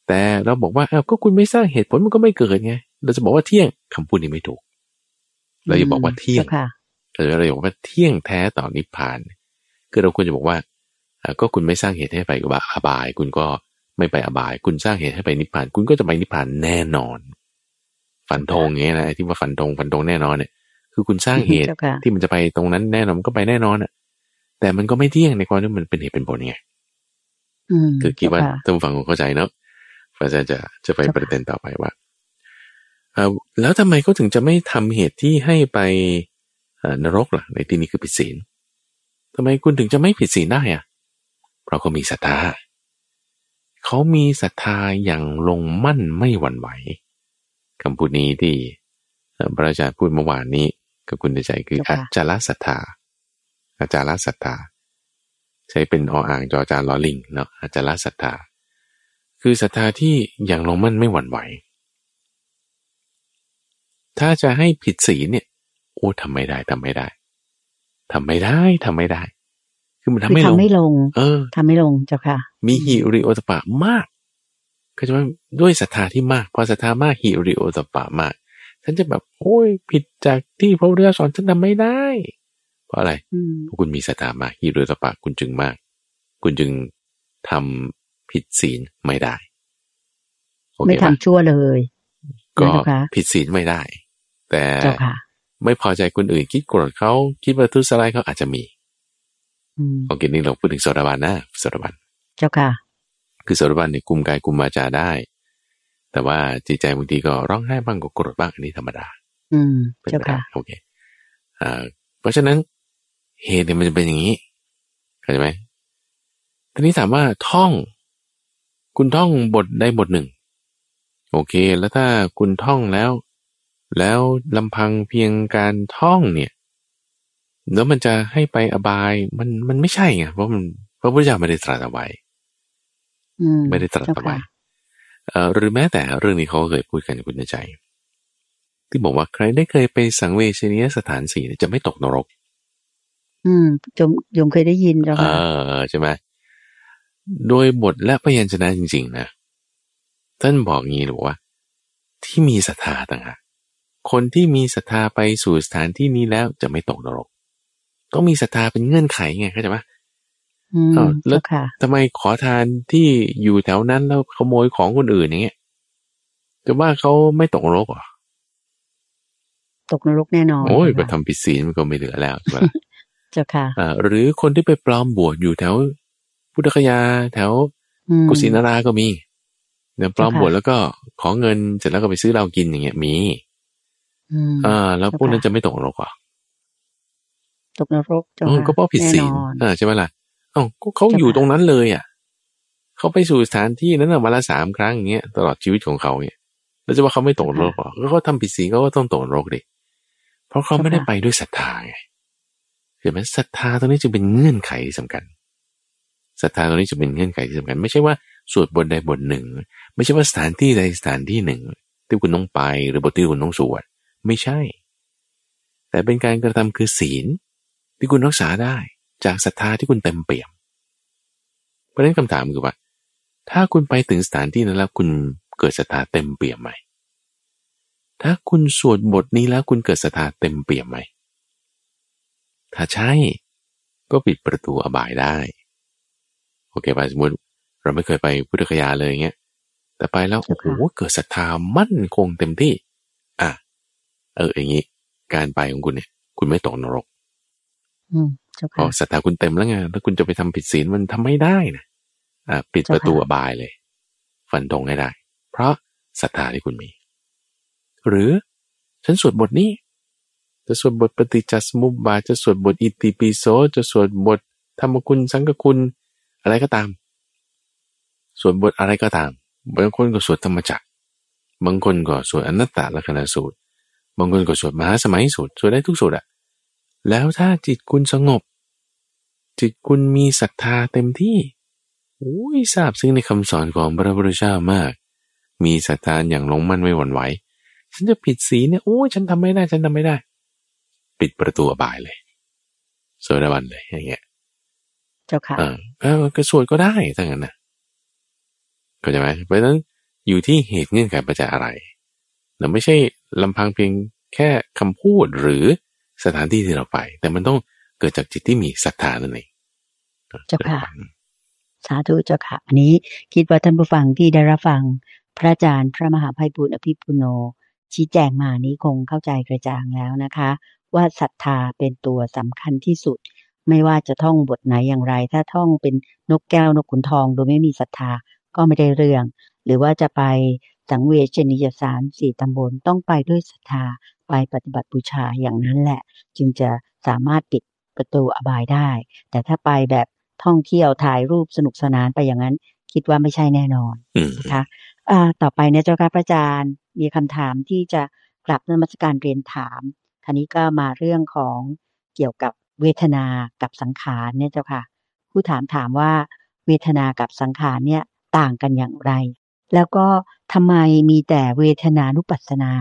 แต่เราบอกว่าอ้าวก็คุณไม่สร้างเหตุผลมันก็ไม่เกิดไง เราจะบอกว่าเที่ยงคำพูดนี้ไม่ถูกเราอย่าบอกว่าเที่ยงจ้ค่ะเออเราบอกว่าเที่ยงแท้ต่อนิพพาน คือเราควรจะบอกว่าอ่าก็คุณไม่สร้างเหตุให้ไปกับอบาย คุณก็ไม่ไปอบาย คุณสร้างเหตุให้ไปนิพพาน คุณก็จะไปนิพพานแน่นอนฟันธงอย่างเงี้ยนะไอ้ที่ว่าฟันธงฟันธงแน่นอนเนี่ย คือคุณสร้างเหตุเจ้าค่ะที่มันจะไปตรงนั้นแน่นอนมันก็ไปแน่นอนอะ แต่มันก็ไม่เที่ยงในความที่มันเป็นเหตุเป็นผลไงอืมคือคิดว่าเจ้ค่ะท่านผู้ฟังคงเข้าใจเนาะพระอาจารย์จะจะไปเจ้าค่ะประเด็นต่อไปว่าเอ่อแล้วทำไมเขาถึงจะไม่ทำเหตุที่ให้ไปเอ่อนรกล่ะ ในที่นี้คือผิดศีล ทำไมคุณถึงจะไม่ผิดศีลได้อะเพราะเขามีศรัทธาเขามีศรัทธาอย่างลงมั่นไม่หวั่นไหวคำพูดนี้ที่เอ่อพระอาจารย์พูดเมื่อวานนี้กับคุณในใจคือเจ้าอัค่ะจจารศรัทธาอาจารศรัทธา ใช้เป็นออ่างจอจานลอลิงเนาะอาจารศรัทธา คือศรัทธาที่อย่างลงมั่นไม่หวั่นไหว ถ้าจะให้ผิดศีลเนี่ยโอ้ทำไม่ได้ทำไม่ได้ ทำไม่ได้ทำไม่ได้ คือมันทำคือไม่ลงทำไม่ลง เออทำไม่ลงเจ้าค่ะ มีหิริโอตปปะมาก ก็จะว่าด้วยศรัทธาที่มาก พอศรัทธามากหิริโอตปปะมาก ฉันจะแบบโอ้ยผิดจากที่พระพุทธเจ้าสอนฉันทำไม่ได้ เพราะอะไรอืมเพราะคุณมีศรัทธามากฮิริโอตปปะคุณจึงมาก คุณจึงทำผิดศีลไม่ได้โอไม่เคทำปะชั่วเลย ก็เจ้าค่ะผิดศีลไม่ได้ แต่เจ้าค่ะ ไม่พอใจคนอื่น คิดโกรธเขาคิดว่าทุสลายเขาอาจจะมีอืมโอเคนี่เราพูดถึงโสดาบันนะโสดาบันเจ้าค่ะ คือโสดาบันเนี่ยกุมกายกุมวาจาได้ แต่ว่าจิตใจบางทีก็ร้องไห้บ้างก็โกรธบ้างอันนี้ธรรมดา อืมเป็นเจ้าไปได้ค่ะโอเคอ่าเพราะฉะนั้นเหตุเนี่ยมันจะเป็นอย่างนี้เข้าใจไหมทีนี้ถามว่าท่อง คุณท่องบทใดบทหนึ่ง โอเค แล้วถ้าคุณท่องแล้ว แล้วลำพังเพียงการท่องเนี่ยแล้วมันจะให้ไปอบายมันมันไม่ใช่ไงเพราะมันพระพุทธเจ้าไม่ได้ตรัสเอาไว้อืมไม่ได้ตรัสเจ้าเอาไว้ค่ะเอ่อหรือแม้แต่เรื่องนี้เขาก็เคยพูดกันกับคุณใจ ที่บอกว่าใครได้เคยไปสังเวชนียสถานสี่เนี่ยจะไม่ตกนรก อืมจมยมเคยได้ยินเจ้าเอค่ะอใช่ไหมโดยบทและพยัญชนะจริง ๆ นะท่านบอกงี้หรือว่า ที่มีศรัทธาต่างหาก คนที่มีศรัทธาไปสู่สถานที่นี้แล้วจะไม่ตกนรก ต้องมีศรัทธาเป็นเงื่อนไขไงเข้าใจไหมอืมอ้าวแล้วเจ้าค่ะทำไมขอทานที่อยู่แถวนั้นแล้วขโมยของคนอื่นอย่างเงี้ยแต่ว่าเขาไม่ตกนรกเหรอตกนรกแน่นอนโอ้ยค่ะก็ทำผิดศีลมันก็ไม่เหลือแล้วใช่ไหมล่ะเจ้าค่ะอ่าหรือคนที่ไปปลอมบวชอยู่แถว พุทธคยาแถวอืมกุสินาราก็มีเนี่ยปลอมเจ้าค่ะบวชแล้วก็ขอเงินเสร็จแล้วก็ไปซื้อเหล้ากินอย่างเงี้ยมี อืมอ่า แล้วเจ้าพวกนั้นค่ะจะไม่ตกนรกเหรอตกนรกเจ้าอืมค่ะก็เพราะผิดศีลแน่นอนอ่าใช่ไหมล่ะเอ้าก็เขาเจ้าอยู่ค่ะตรงนั้นเลยอะเขาไปสู่สถานที่นั้นน่ะวันละสามครั้งอย่างเงี้ยตลอดชีวิตของเขาเนี่ยแล้วจะว่าเขาไม่ตกนรกเหรอก็เขาทำผิดศีลเขาก็ต้องตกนรกดิเพราะเขาไม่ได้ไปด้วยศรัทธาไงเห็นไหมศรัทธาตรงนี้จึงเป็นเงื่อนไขที่สำคัญศรัทธาตรงนี้จะเป็นเงื่อนไขที่สำคัญไม่ใช่ว่าสวดบทใดบทหนึ่ง ไม่ใช่ว่าสถานที่ใดสถานที่หนึ่ง ที่คุณต้องไปหรือบทที่คุณต้องสวด ไม่ใช่ แต่เป็นการกระทำคือศีล ที่คุณรักษาได้จากศรัทธาที่คุณเต็มเปี่ยม เพราะนั้นคำถามคือว่า ถ้าคุณไปถึงสถานที่นั้นแล้วคุณเกิดศรัทธาเต็มเปี่ยมไหม ถ้าคุณสวดบทนี้แล้วคุณเกิดศรัทธาเต็มเปี่ยมไหม ถ้าใช่ก็ปิดประตูอบายได้ โอเคป่ะสมมติเราไม่เคยไปพุทธคยาเลยเงี้ย แต่ไปแล้วโอ้โหเกิดศรัทธามั่นคงเต็มที่ เอออย่างนี้การไปของคุณเนี่ย คุณไม่ตกนรกอืมเจ้าพอค่ะศรัทธาคุณเต็มแล้วไงแล้วคุณจะไปทำผิดศีลมันทำไม่ได้นะอ่าปิดเจ้าประตูค่ะอบายเลย ฟันธงให้ได้ เพราะศรัทธาที่คุณมี หรือฉันสวดบทนี้ จะสวดบทปฏิจจสมุปบาทจะสวดบทอิติปิโสจะสวดบทธรรมคุณสังฆคุณ อะไรก็ตาม สวดบทอะไรก็ตามบางคนก็สวดธรรมจักรบางคนก็สวดอนัตตลักษณสูตร บางคนก็สวดมหาสมัยสูตรสวดได้ทุกสูตรอะแล้วถ้าจิตคุณสงบ จิตคุณมีศรัทธาเต็มที่โอ้ยทราบซึ่งในคำสอนของพระพุทธเจ้ามาก มีศรัทธาอย่างลงมั่นไม่หวั่นไหวฉันจะผิดศีลเนี่ยโอ้ยฉันทำไม่ได้ฉันทำไม่ได้ ปิดประตูอบายเลยโสดาบันเลยอย่างเงี้ยเจ้าค่ะเออเออก็สวดก็ได้ถ้างั้นนะเข้าใจไหมเพราะฉะนั้นอยู่ที่เหตุเงื่อนไขปัจจัยอะไร เราไม่ใช่ลำพังเพียงแค่คำพูดหรือสถานที่ที่เราไป แต่มันต้องเกิดจากจิตที่มีศรัทธานั่นเองเจ้าค่ะ สาธุเจ้าค่ะ อันนี้คิดว่าท่านผู้ฟังที่ได้รับฟังพระอาจารย์พระมหาภัยบุญอภิปุโน ชี้แจงมานี้คงเข้าใจกระจ่างแล้วนะคะ ว่าศรัทธาเป็นตัวสำคัญที่สุด ไม่ว่าจะท่องบทไหนอย่างไร ถ้าท่องเป็นนกแก้วนกขุนทองโดยไม่มีศรัทธาก็ไม่ได้เรื่อง หรือว่าจะไป สังเวชนียสารสี่ตำบลต้องไปด้วยศรัทธาไปปฏิบัติบูชาอย่างนั้นแหละ จึงจะสามารถปิดประตูอบายได้ แต่ถ้าไปแบบท่องเที่ยวถ่ายรูปสนุกสนานไปอย่างนั้น คิดว่าไม่ใช่แน่นอนอืมนะคะอ่าต่อไปเนี่ยเจ้าค่ะพระอาจารย์มีคำถามที่จะกลับนมัสการเรียนถามทีนี้ก็มาเรื่องของเกี่ยวกับเวทนากับสังขารเนี่ยเจ้าค่ะ ผู้ถามถามว่าเวทนากับสังขารเนี่ยต่างกันอย่างไร แล้วก็ทำไมมีแต่เวทนานุปัสสนา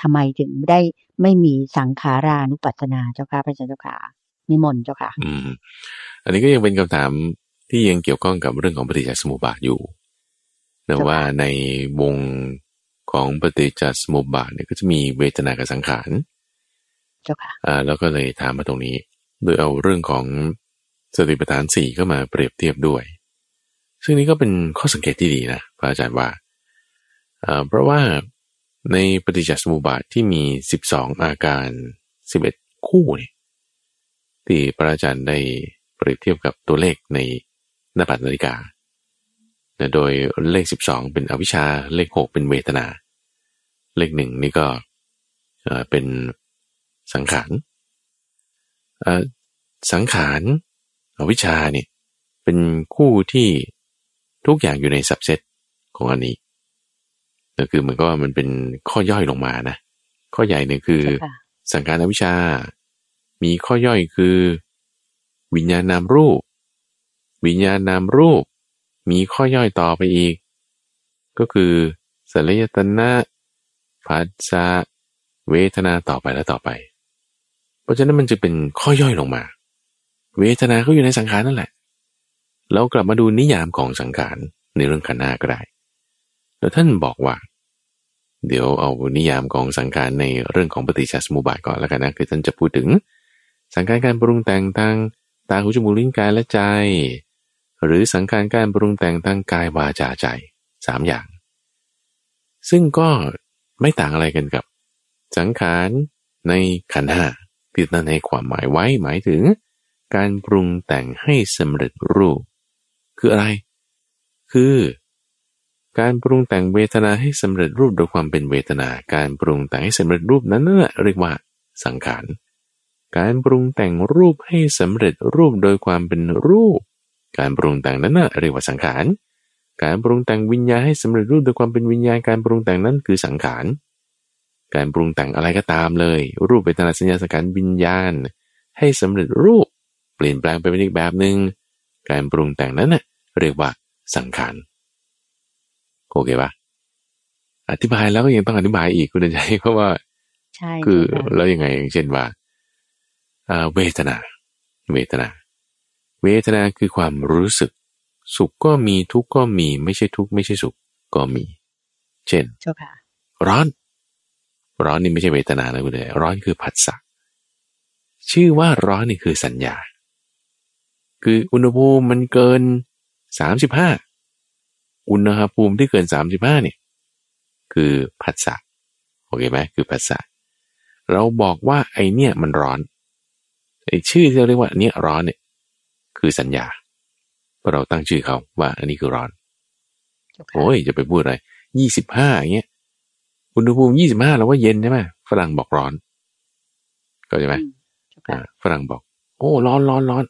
ทำไมถึงได้ไม่มีสังขารานุปัสสนาเจ้าค่ะพระอาจารย์เจ้าค่ะนิมนต์เจ้าค่ะ อืม อันนี้ก็ยังเป็นคำถามที่ยังเกี่ยวข้องกับเรื่องของปฏิจจสมุปบาทอยู่แต่เจ้าค่ะว่าในวงของปฏิจจสมุปบาทเนี่ยก็จะมีเวทนากับสังขาร เจ้าค่ะ อ่า แล้วก็เลยถามมาตรงนี้ โดยเอาเรื่องของสติปัฏฐานสี่ก็มาเปรียบเทียบด้วย ซึ่งนี้ก็เป็นข้อสังเกตที่ดีนะพระอาจารย์ว่าอ่าเพราะว่าในปฏิจจสมุปบาทที่มี 12 อาการ 11 คู่เนี่ยที่พระอาจารย์ได้เปรียบเทียบกับตัวเลขในหน้าปัดนาฬิกาโดยเลข 12 เป็นอวิชชา เลข 6 เป็นเวทนา เลขหนึ่งนี่ก็เอ่อเป็นสังขารเอ่อสังขารอวิชชาเนี่ยเป็นคู่ที่ ทุกอย่างอยู่ในสับเซตของอันนี้ก็คือเหมือนก็ว่ามันเป็นข้อย่อยลงมานะ ข้อใหญ่เนี่ยคือเจ้าค่ะสังขารอวิชชา มีข้อย่อยคือ วิญญาณนามรูป วิญญาณนามรูป มีข้อย่อยต่อไปอีก ก็คือสลายตนะผัสสะเวทนาต่อไปและต่อไป เพราะฉะนั้นมันจะเป็นข้อย่อยลงมา เวทนาก็อยู่ในสังขารนั่นแหละ เรากลับมาดูนิยามของสังขารในเรื่องขันธ์ห้าก็ได้ แล้วท่านบอกว่า เดี๋ยวเอานิยามของสังขารในเรื่องของปฏิจจสมุปบาทก่อนแล้วกันนะคือท่านจะพูดถึง สังขารการปรุงแต่งทางตาหูจมูกลิ้นกายและใจ หรือสังขารการปรุงแต่งทางกายวาจาใจสามอย่าง ซึ่งก็ไม่ต่างอะไรกันกับ สังขารในขันธ์ห้าที่นั่นให้ความหมายไว้หมายถึง การปรุงแต่งให้สำเร็จรูป คืออะไร คือ การปรุงแต่งเวทนาให้สำเร็จรูปโดยความเป็นเวทนา การปรุงแต่งให้สำเร็จรูปนั้นนั่นแหละเรียกว่าสังขาร การปรุงแต่งรูปให้สำเร็จรูปโดยความเป็นรูป การปรุงแต่งนั้นน่ะเรียกว่าสังขาร การปรุงแต่งวิญญาณให้สำเร็จรูปโดยความเป็นวิญญาณ การปรุงแต่งนั้นคือสังขาร การปรุงแต่งอะไรก็ตามเลย รูปเวทนาสัญญาสังขารวิญญาณ ให้สำเร็จรูปเปลี่ยนแปลงไปเป็นอีกแบบหนึ่งการปรุงแต่งนั้นน่ะ เรียกว่าสังขารโอเคปะอธิบายแล้วก็ยังต้องอธิบายอีกคุณใจเพราะว่าใช่คือเจ้าค่ะแล้วยังไงอย่างเช่นว่าอ่าเวทนา เวทนา เวทนาคือความรู้สึก สุขก็มีทุกข์ก็มี ไม่ใช่ทุกข์ไม่ใช่สุขก็มี เช่นเจ้าค่ะร้อน ร้อนนี่ไม่ใช่เวทนานะคุณเดชร้อนคือผัสสะชื่อว่าร้อนนี่คือสัญญา คืออุณหภูมิมันเกิน สามสิบห้าอุณหภูมิที่เกินสามสิบห้าเนี่ยคือผัสสะโอเคไหมคือผัสสะเราบอกว่าไอเนี่ยมันร้อนไอชื่อที่เราเรียกว่าอันเนี้ยร้อนเนี่ยคือสัญญาเพราะเราตั้งชื่อเขาว่าอันนี้คือร้อนเจ้าค่ะโอ้ยจะไปพูดอะไรยี่สิบห้าอย่างเงี้ยอุณหภูมิยี่สิบห้าเราว่าเย็นใช่ไหมฝรั่งบอกร้อนก็ใช่ไหมอืมเจ้าอ่าค่ะฝรั่งบอก โอ้ร้อนร้อนร้อน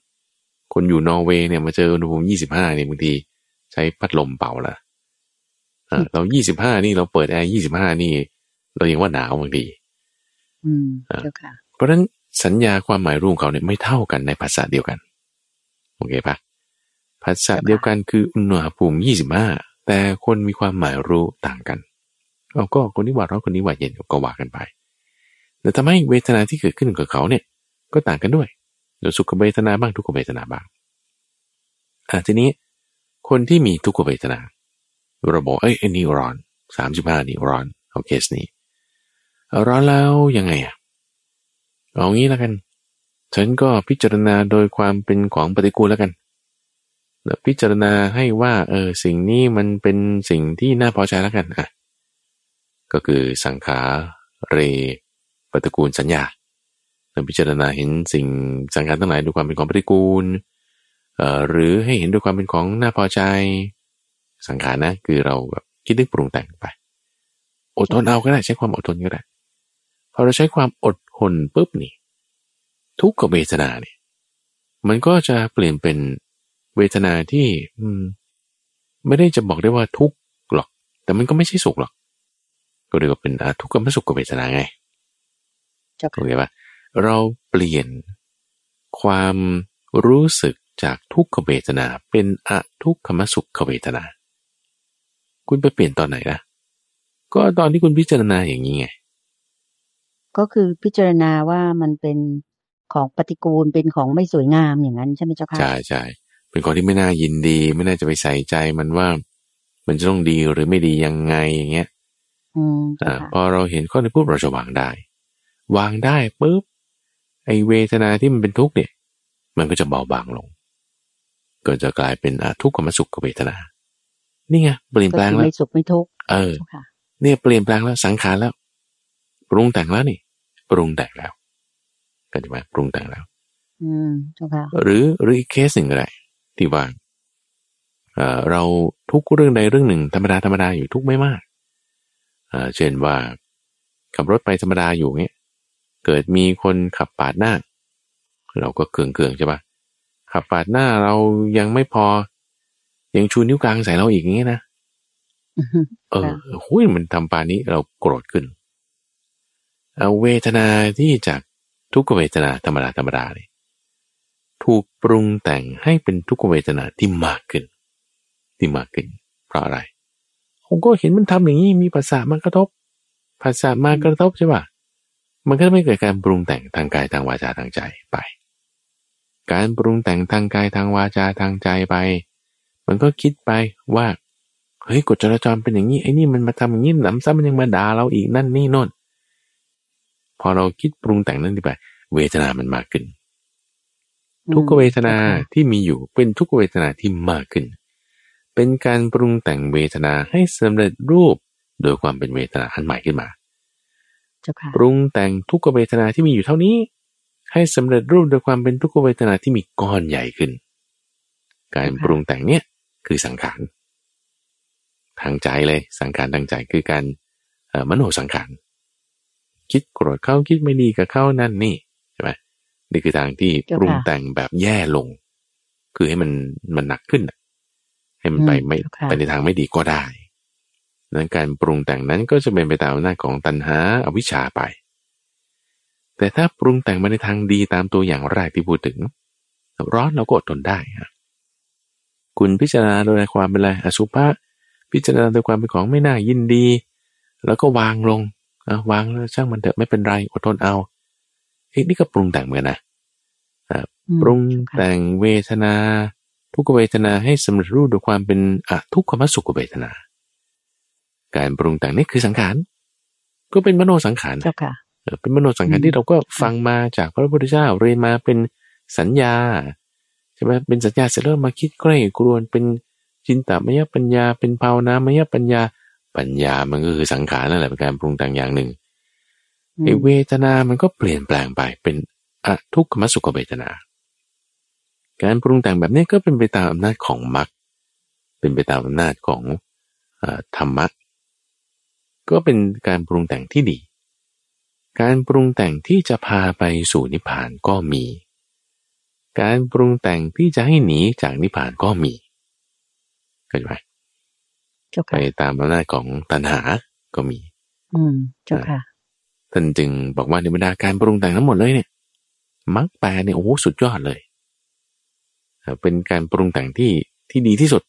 คนอยู่นอร์เวย์เนี่ยมาเจออุณหภูมิยี่สิบห้าเนี่ยบางทีใช้พัดลมเป่าละอ่าเรายี่สิบห้านี่เราเปิดแอร์ยี่สิบห้านี่ เรายังว่าหนาวบางทีอืมอ่าเจ้าค่ะเพราะฉะนั้นสัญญาความหมายรูปของเขาเนี่ยไม่เท่ากันในภาษาเดียวกันโอเคปะภาษาเดียวกันคืออุณหภูมิยี่สิบห้าแต่คนมีความหมายรู้ต่างกันเอาก็คนนี้ว่าร้อนคนนี้ว่าเย็นก็ว่ากันไปแต่ทำให้เวทนาที่เกิดขึ้นกับเขาเนี่ย ก็ต่างกันด้วยเดี๋ยว สุขเวทนาบ้างทุกขเวทนาบ้างอะทีนี้คนที่มีทุกขเวทนาเราบอกเอ้ยไอ้นี่ร้อนสามสิบห้านี่ร้อนเอาเคสนี้ร้อนแล้วยังไงอะเอางี้แล้วกัน ฉันก็พิจารณาโดยความเป็นของปฏิกูลแล้วกันแล้วพิจารณาให้ว่าเออสิ่งนี้มันเป็นสิ่งที่น่าพอใจแล้วกันอะก็คือสังขารเรปฏิกูลสัญญา เราพิจารณาเห็นสิ่งสังขารทั้งหลายด้วยความเป็นของปฏิกูลเอ่อหรือให้เห็นด้วยความเป็นของน่าพอใจ สังขารนะ คือเราแบบคิดนึกปรุงแต่งไป อดทนเอาก็ได้ใช้ความอดทนก็ได้พอเราใช้ความอดทนปุ๊บนี่ ทุกขเวทนาเนี่ยมันก็จะเปลี่ยนเป็นเวทนาที่ อืม ไม่ได้จะบอกได้ว่าทุกข์หรอก แต่มันก็ไม่ใช่สุขหรอก ก็เรียกว่าเป็นอาทุกขมสุขเวทนาไงเจ้าโอค่ะเคปะ เราเปลี่ยน ความรู้สึกจากทุกขเวทนาเป็นอะทุกขมสุขเวทนา คุณไปเปลี่ยนตอนไหนนะก็ตอนที่คุณพิจารณาอย่างนี้ไง ก็คือพิจารณาว่ามันเป็นของปฏิกูลเป็นของไม่สวยงามอย่างนั้นใช่ไหมเจ้าค่ะใช่ใช่เป็นของที่ไม่น่ายินดี ไม่น่าจะไปใส่ใจมันว่า มันจะต้องดีหรือไม่ดียังไงอย่างเงี้ย อืมเจ้าอ่าค่ะพอเราเห็นข้อนี้ปุ๊บเราจะวางได้ วางได้ปุ๊บ ไอเวทนาที่มันเป็นทุกข์เนี่ย มันก็จะเบาบางลง ก็จะกลายเป็นอาทุกขมสุขเวทนา นี่ไงเปลี่ยนก็แปลงคือแล้วไม่สุขไม่ทุกข์เออเจ้าค่ะเนี่ยเปลี่ยนแปลงแล้วสังขารแล้ว ปรุงแต่งแล้วนี่ ปรุงแต่งแล้วก็จะมาปรุงแต่งแล้ว อืมเจ้าค่ะหรือหรืออีกเคสหนึ่งก็ได้ที่ว่าเอ่อเราทุกเรื่องใดเรื่องหนึ่งธรรมดาธรรมดาอยู่ทุกไม่มากเอ่อเช่นว่าขับรถไปธรรมดาอยู่เงี้ย เกิดมีคนขับปาดหน้า เราก็เคืองเคืองๆใช่ปะขับปาดหน้าเรายังไม่พอ ยังชูนิ้วกลางใส่เราอีกอย่างเงี้ยนะอือฮึเออค่ะหุยมันทำปานนี้เราโกรธขึ้นเอาเวทนาที่จากทุกขเวทนาธรรมดาธรรมดาเนี่ยถูกปรุงแต่งให้เป็นทุกขเวทนาที่มากขึ้น ที่มากขึ้น เพราะอะไรผมก็เห็นมันทำอย่างนี้มีภาษามากระทบภาษามากระทบใช่ป่ะ มันก็ไม่เกิดการปรุงแต่งทางกายทางวาจาทางใจไป การปรุงแต่งทางกายทางวาจาทางใจไป มันก็คิดไปว่า เฮ้ยกฎจราจรเป็นอย่างนี้ไอ้นี่มันมาทำอย่างนี้หนำซ้ำมันยังมาด่าเราอีกนั่นนี่โน่น พอเราคิดปรุงแต่งนั่นไปเวทนามันมากขึ้น ทุกขเวทนาที่มีอยู่เป็นทุกขเวทนาที่มากขึ้น เป็นการปรุงแต่งเวทนาให้สำเร็จรูปโดยความเป็นเวทนาอันใหม่ขึ้นมาเจ้าค่ะ ปรุงแต่งทุกขเวทนาที่มีอยู่เท่านี้ ให้สำเร็จรูปโดยความเป็นทุกขเวทนาที่มีก้อนใหญ่ขึ้น การปรุงแต่งเนี่ยคือสังขารทางใจเลยสังขารทางใจคือการเอ่อมโนสังขารคิดโกรธเขาคิดไม่ดีกับเขานั่นนี่ใช่ไหมนี่คือทางที่เจ้าค่ะปรุงแต่งแบบแย่ลง คือให้มันมันหนักขึ้นน่ะให้มันไปอืมไม่เจ้าค่ะไปในทางไม่ดีก็ได้ นั้นการปรุงแต่งนั้นก็จะเป็นไปตามอำนาจของตัณหาอวิชชาไป แต่ถ้าปรุงแต่งมาในทางดีตามตัวอย่างแรกที่พูดถึง ร้อนเราก็อดทนได้ฮะคุณพิจารณาโดยความเป็นอะไรอสุภะพิจารณาโดยความเป็นของไม่น่ายินดี แล้วก็วางลงอะวางแล้วช่างมันเถอะไม่เป็นไรอดทนเอาเอ้นี่ก็ปรุงแต่งเหมือนกันนะอืมปรุงเจ้าค่ะแต่งเวทนา ทุกขเวทนาให้สำเร็จรูปโดยความเป็นอะทุกขมสุขเวทนา การปรุงแต่งนี่คือสังขารก็เป็นมโนสังขารนะเจ้าค่ะเออเป็นมโนสังขารอืมที่เราก็ฟังมาจากพระพุทธเจ้าเรียนมาเป็นสัญญาใช่ไหมเป็นสัญญาเสร็จแล้วมาคิดใกล้กรวนเป็นจินตามยปัญญา เป็นภาวนามยปัญญา ปัญญามันก็คือสังขารนั่นแหละเป็นการปรุงแต่งอย่างหนึ่งอืมไอ้เวทนา มันก็เปลี่ยนแปลงไปเป็นอะทุกขมสุขเวทนา การปรุงแต่งแบบนี้ก็เป็นไปตามอำนาจของมรรคเป็นไปตามอำนาจของเออธรรมะ ก็เป็นการปรุงแต่งที่ดี การปรุงแต่งที่จะพาไปสู่นิพพานก็มี การปรุงแต่งที่จะให้หนีจากนิพพานก็มีเข้าใจไหมเจ้าไปค่ะตามอำนาจของตัณหาก็มี อืมเจ้าค่ะท่านจึงบอกว่าในบรรดาการปรุงแต่งทั้งหมดเลยเนี่ยมรรคแปดเนี่ยโอ้โหสุดยอดเลยเอ่อเป็นการปรุงแต่งที่ที่ดีที่สุด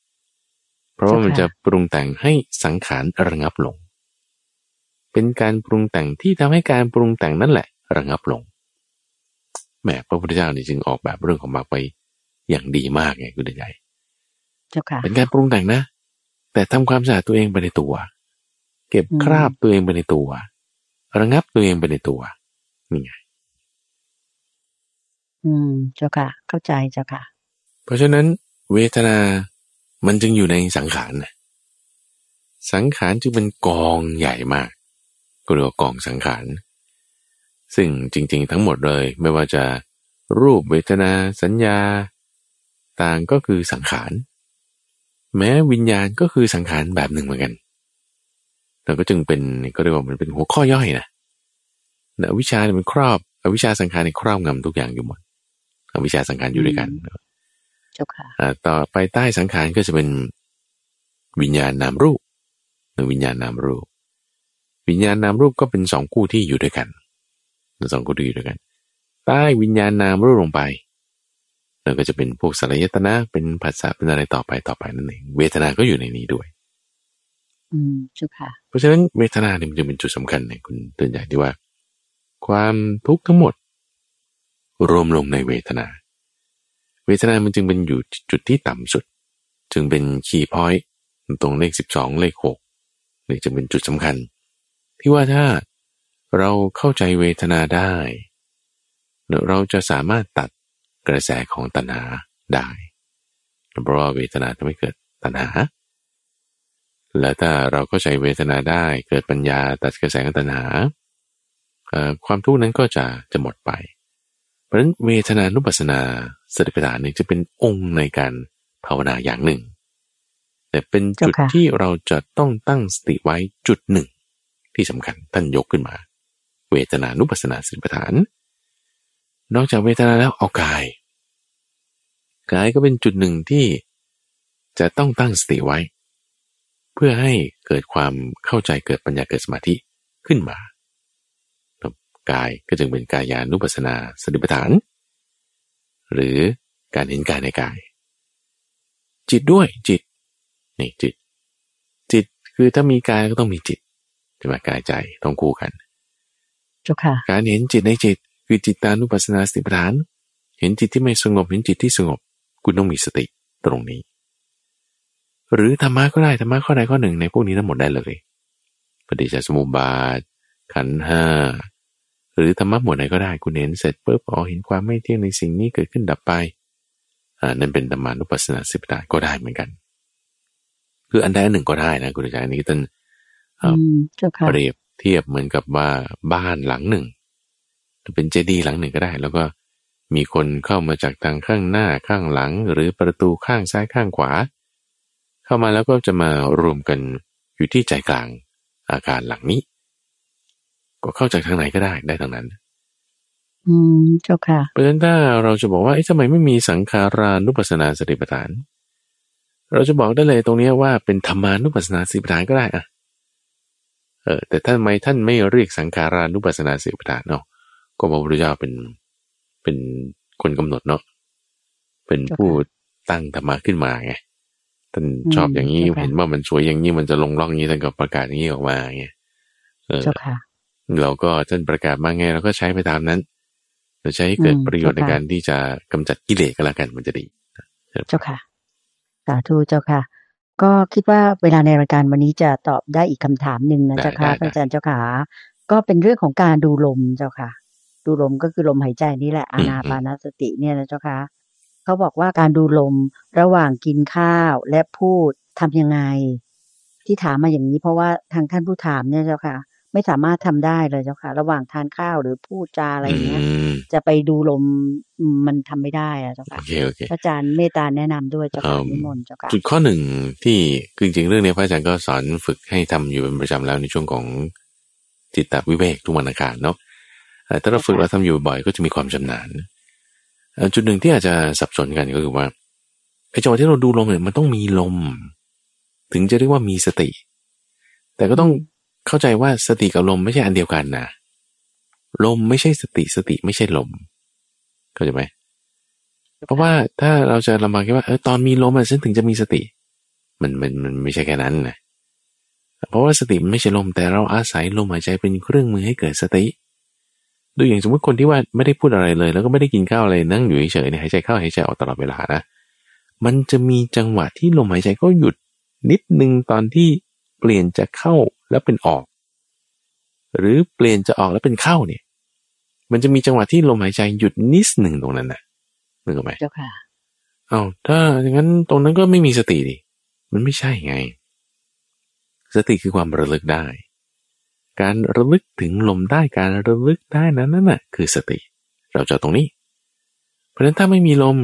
เพราะว่ามันเจ้าจะค่ะปรุงแต่งให้สังขารระงับลง เป็นการปรุงแต่งที่ทำให้การปรุงแต่งนั่นแหละ ระงับลงแหมพระพุทธเจ้านี่จึงออกแบบเรื่องของมรรคไปอย่างดีมากไงคุณเดชใหญ่เจ้าค่ะเป็นการปรุงแต่งนะ แต่ทำความสะอาดตัวเองไปในตัว เก็บอืมคราบตัวเองไปในตัว ระงับตัวเองไปในตัวนี่ไงอืมเจ้าค่ะ เข้าใจเจ้าค่ะ เพราะฉะนั้น เวทนา มันจึงอยู่ในสังขารนะสังขารจึงเป็นกองใหญ่มาก ก็เรียกว่ากองสังขาร ซึ่งจริงๆทั้งหมดเลยไม่ว่าจะรูปเวทนาสัญญา ต่างก็คือสังขาร แม้วิญญาณก็คือสังขารแบบหนึ่งเหมือนกันเราก็จึงเป็นก็เรียกว่ามันเป็นหัวข้อย่อยนะนะอวิชชาเนี่ยมันครอบอวิชชาสังขารในยครอบงำทุกอย่างอยู่หมดอวิชชาสังขารอยู่ด้วยกันเจ้าค่ะอ่าต่อไปใต้สังขารก็จะเป็นวิญญาณนามรูปหรือวิญญาณนามรูป วิญญาณนามรูปก็เป็นสองคู่ที่อยู่ด้วยกันสองคู่ที่อยู่ด้วยกัน ใต้วิญญาณนามรูปลงไปแล้วก็จะเป็นพวกสลายตนะเป็นภาษาเป็นอะไรต่อไปต่อไปนั่นเองเวทนาก็อยู่ในนี้ด้วย อืมเจ้าค่ะ เพราะฉะนั้นเวทนาเนี่ยมันจึงเป็นจุดสำคัญในคุณเตือนใจที่ว่า ความทุกข์ทั้งหมด รวมลงในเวทนา เวทนามันจึงเป็นอยู่จุดที่ต่ำสุด จึงเป็นคีย์พอยต์ตรงเลขสิบสองเลขหกนี่จะเป็นจุดสำคัญ ที่ว่าถ้าเราเข้าใจเวทนาได้ เราจะสามารถตัดกระแสของตัณหาได้เพราะว่าเวทนาทำให้เกิดตัณหา และถ้าเราเข้าใจเวทนาได้เกิดปัญญาตัดกระแสของตัณหาเอ่อความทุกข์นั้นก็จะจะหมดไป เพราะฉะนั้นเวทนานุปัสสนาสติปัฏฐานนี่จะเป็นองค์ในการภาวนาอย่างหนึ่ง แต่เป็นจุดเจ้าค่ะที่เราจะต้องตั้งสติไว้จุดหนึ่ง ที่สำคัญท่านยกขึ้นมา เวทนานุปัสสนาสติปัฏฐาน นอกจากเวทนาแล้วเอากาย กายก็เป็นจุดหนึ่งที่จะต้องตั้งสติไว้ เพื่อให้เกิดความเข้าใจเกิดปัญญาเกิดสมาธิขึ้นมากายก็จึงเป็นกายานุปัสสนาสติปัฏฐาน หรือการเห็นกายในกาย จิตด้วยจิตนี่จิต จิตคือถ้ามีกายก็ต้องมีจิต ใช่ไหมกายใจต้องคู่กันเจ้าค่ะการเห็นจิตในจิตคือจิตตานุปัสสนาสติปัฏฐาน เห็นจิตที่ไม่สงบเห็นจิตที่สงบ คุณต้องมีสติตรงนี้ หรือธรรมะก็ได้ธรรมะข้อใดข้อหนึ่งในพวกนี้ทั้งหมดได้เลยปฏิจจสมุปบาท ขันธ์ห้าหรือธรรมะหมวดไหนก็ได้คุณเห็นเสร็จปุ๊บอ๋อเห็นความไม่เที่ยงในสิ่งนี้เกิดขึ้นดับไปอ่านั่นเป็นธรรมานุปัสสนาสติปัฏฐานก็ได้เหมือนกัน คืออันใดอันหนึ่งก็ได้นะคุณอาจารย์อันนี้ท่านอืม เจ้าค่ะเปรียบเทียบเหมือนกับว่าบ้านหลังหนึ่งเป็นเจดีย์หลังหนึ่งก็ได้ แล้วก็มีคนเข้ามาจากทางข้างหน้าข้างหลัง หรือประตูข้างซ้ายข้างขวา เข้ามาแล้วก็จะมารวมกันอยู่ที่ใจกลางอาคารหลังนี้ ก็เข้าจากทางไหนก็ได้ได้ทางนั้น อืมเจ้าค่ะเพราะฉะนั้นถ้าเราจะบอกว่าเอ๊ะทำไมไม่มีสังขารานุปัสสนาสติปัฏฐาน เราจะบอกได้เลยตรงเนี้ยว่าเป็นธรรมานุปัสสนาสติปัฏฐานก็ได้อะ เออแต่ท่านไม่ท่านไม่เรียกสังขารานุปัสสนาสติปัฏฐานเนาะก็พระพุทธเจ้าเป็นเป็นคนกำหนดเนาะเป็นผู้ตั้งธรรมะขึ้นมาไงท่านชอบอย่างนี้เจ้าค่ะเห็นว่ามันสวยอย่างนี้มันจะลงร่องอย่างนี้ท่านก็ประกาศอย่างนี้ออกมาไงเออเจ้าค่ะเราก็ท่านประกาศมาไงเราก็ใช้ไปตามนั้นเราใช้ให้เกิดอืมประโยชน์ในเจ้าค่ะการที่จะกำจัดกิเลสก็แล้วกันมันจะดีเจ้าค่ะสาธุเจ้าค่ะ ก็คิดว่าเวลาในรายการวันนี้จะตอบได้อีกคำถามหนึ่งนะเจ้าค่ะอาจารย์เจ้าค่ะก็เป็นเรื่องของการดูลมเจ้าค่ะ ดูลมก็คือลมหายใจนี่แหละอานาปานสติเนี่ยนะเจ้าค่ะเขาบอกว่าการดูลมระหว่างกินข้าวและพูดทำยังไง ที่ถามมาอย่างนี้เพราะว่าทางท่านผู้ถามเนี่ยเจ้าค่ะ ไม่สามารถทำได้เลยเจ้าค่ะ ระหว่างทานข้าวหรือพูดจาอะไรอย่างเงี้ยมจะไปดูลมอืมมันทำไม่ได้อะเจ้าโอค่ะเคโอเคพระอาจารย์เมตตาแนะนำด้วยเจ้าค่ะอืมนิมนต์เจ้าค่ะจุดข้อหนึ่งที่คือจริงๆเรื่องนี้พระอาจารย์ก็สอนฝึกให้ทำอยู่เป็นประจำแล้วในช่วงของจิตตวิเวกทุกวันอังคารเนาะเอ่อถ้าเราฝึกเราทำอยู่บ่อยก็จะมีความชำนาญเอ่อจุดหนึ่งที่อาจจะสับสนกันก็คือว่าไอ้จังหวะที่เราดูลมเนี่ยมันต้องมีลม ถึงจะเรียกว่ามีสติ แต่ก็ต้อง เข้าใจว่าสติกับลมไม่ใช่อันเดียวกันนะลมไม่ใช่สติสติไม่ใช่ลม เข้าใจไหมเพราะว่าถ้าเราจะลำบากแค่ว่าเออตอนมีลมอะฉันถึงจะมีสติ มันมันมันไม่ใช่แค่นั้นนะเพราะว่าสติไม่ใช่ลมแต่เราอาศัยลมหายใจเป็นเครื่องมือให้เกิดสติดูอย่างสมมติคนที่ว่าไม่ได้พูดอะไรเลย แล้วก็ไม่ได้กินข้าวอะไรนั่งอยู่เฉยๆเนี่ยหายใจเข้าหายใจออกตลอดเวลานะมันจะมีจังหวะที่ลมหายใจก็หยุดนิดนึงตอนที่เปลี่ยนจะเข้า แล้วเป็นออก หรือเปลี่ยนจะออกแล้วเป็นเข้าเนี่ย มันจะมีจังหวะที่ลมหายใจหยุดนิดหนึ่งตรงนั้นนะนึกออกไหมเจ้าค่ะเอา้าถ้าอย่างนั้นตรงนั้นก็ไม่มีสติดิมันไม่ใช่ไง สติคือความระลึกได้ การระลึกถึงลมได้การระลึกได้นั้นนั่นน่ะคือสติ เราจะเอาตรงนี้ เพราะฉะนั้นถ้าไม่มีลม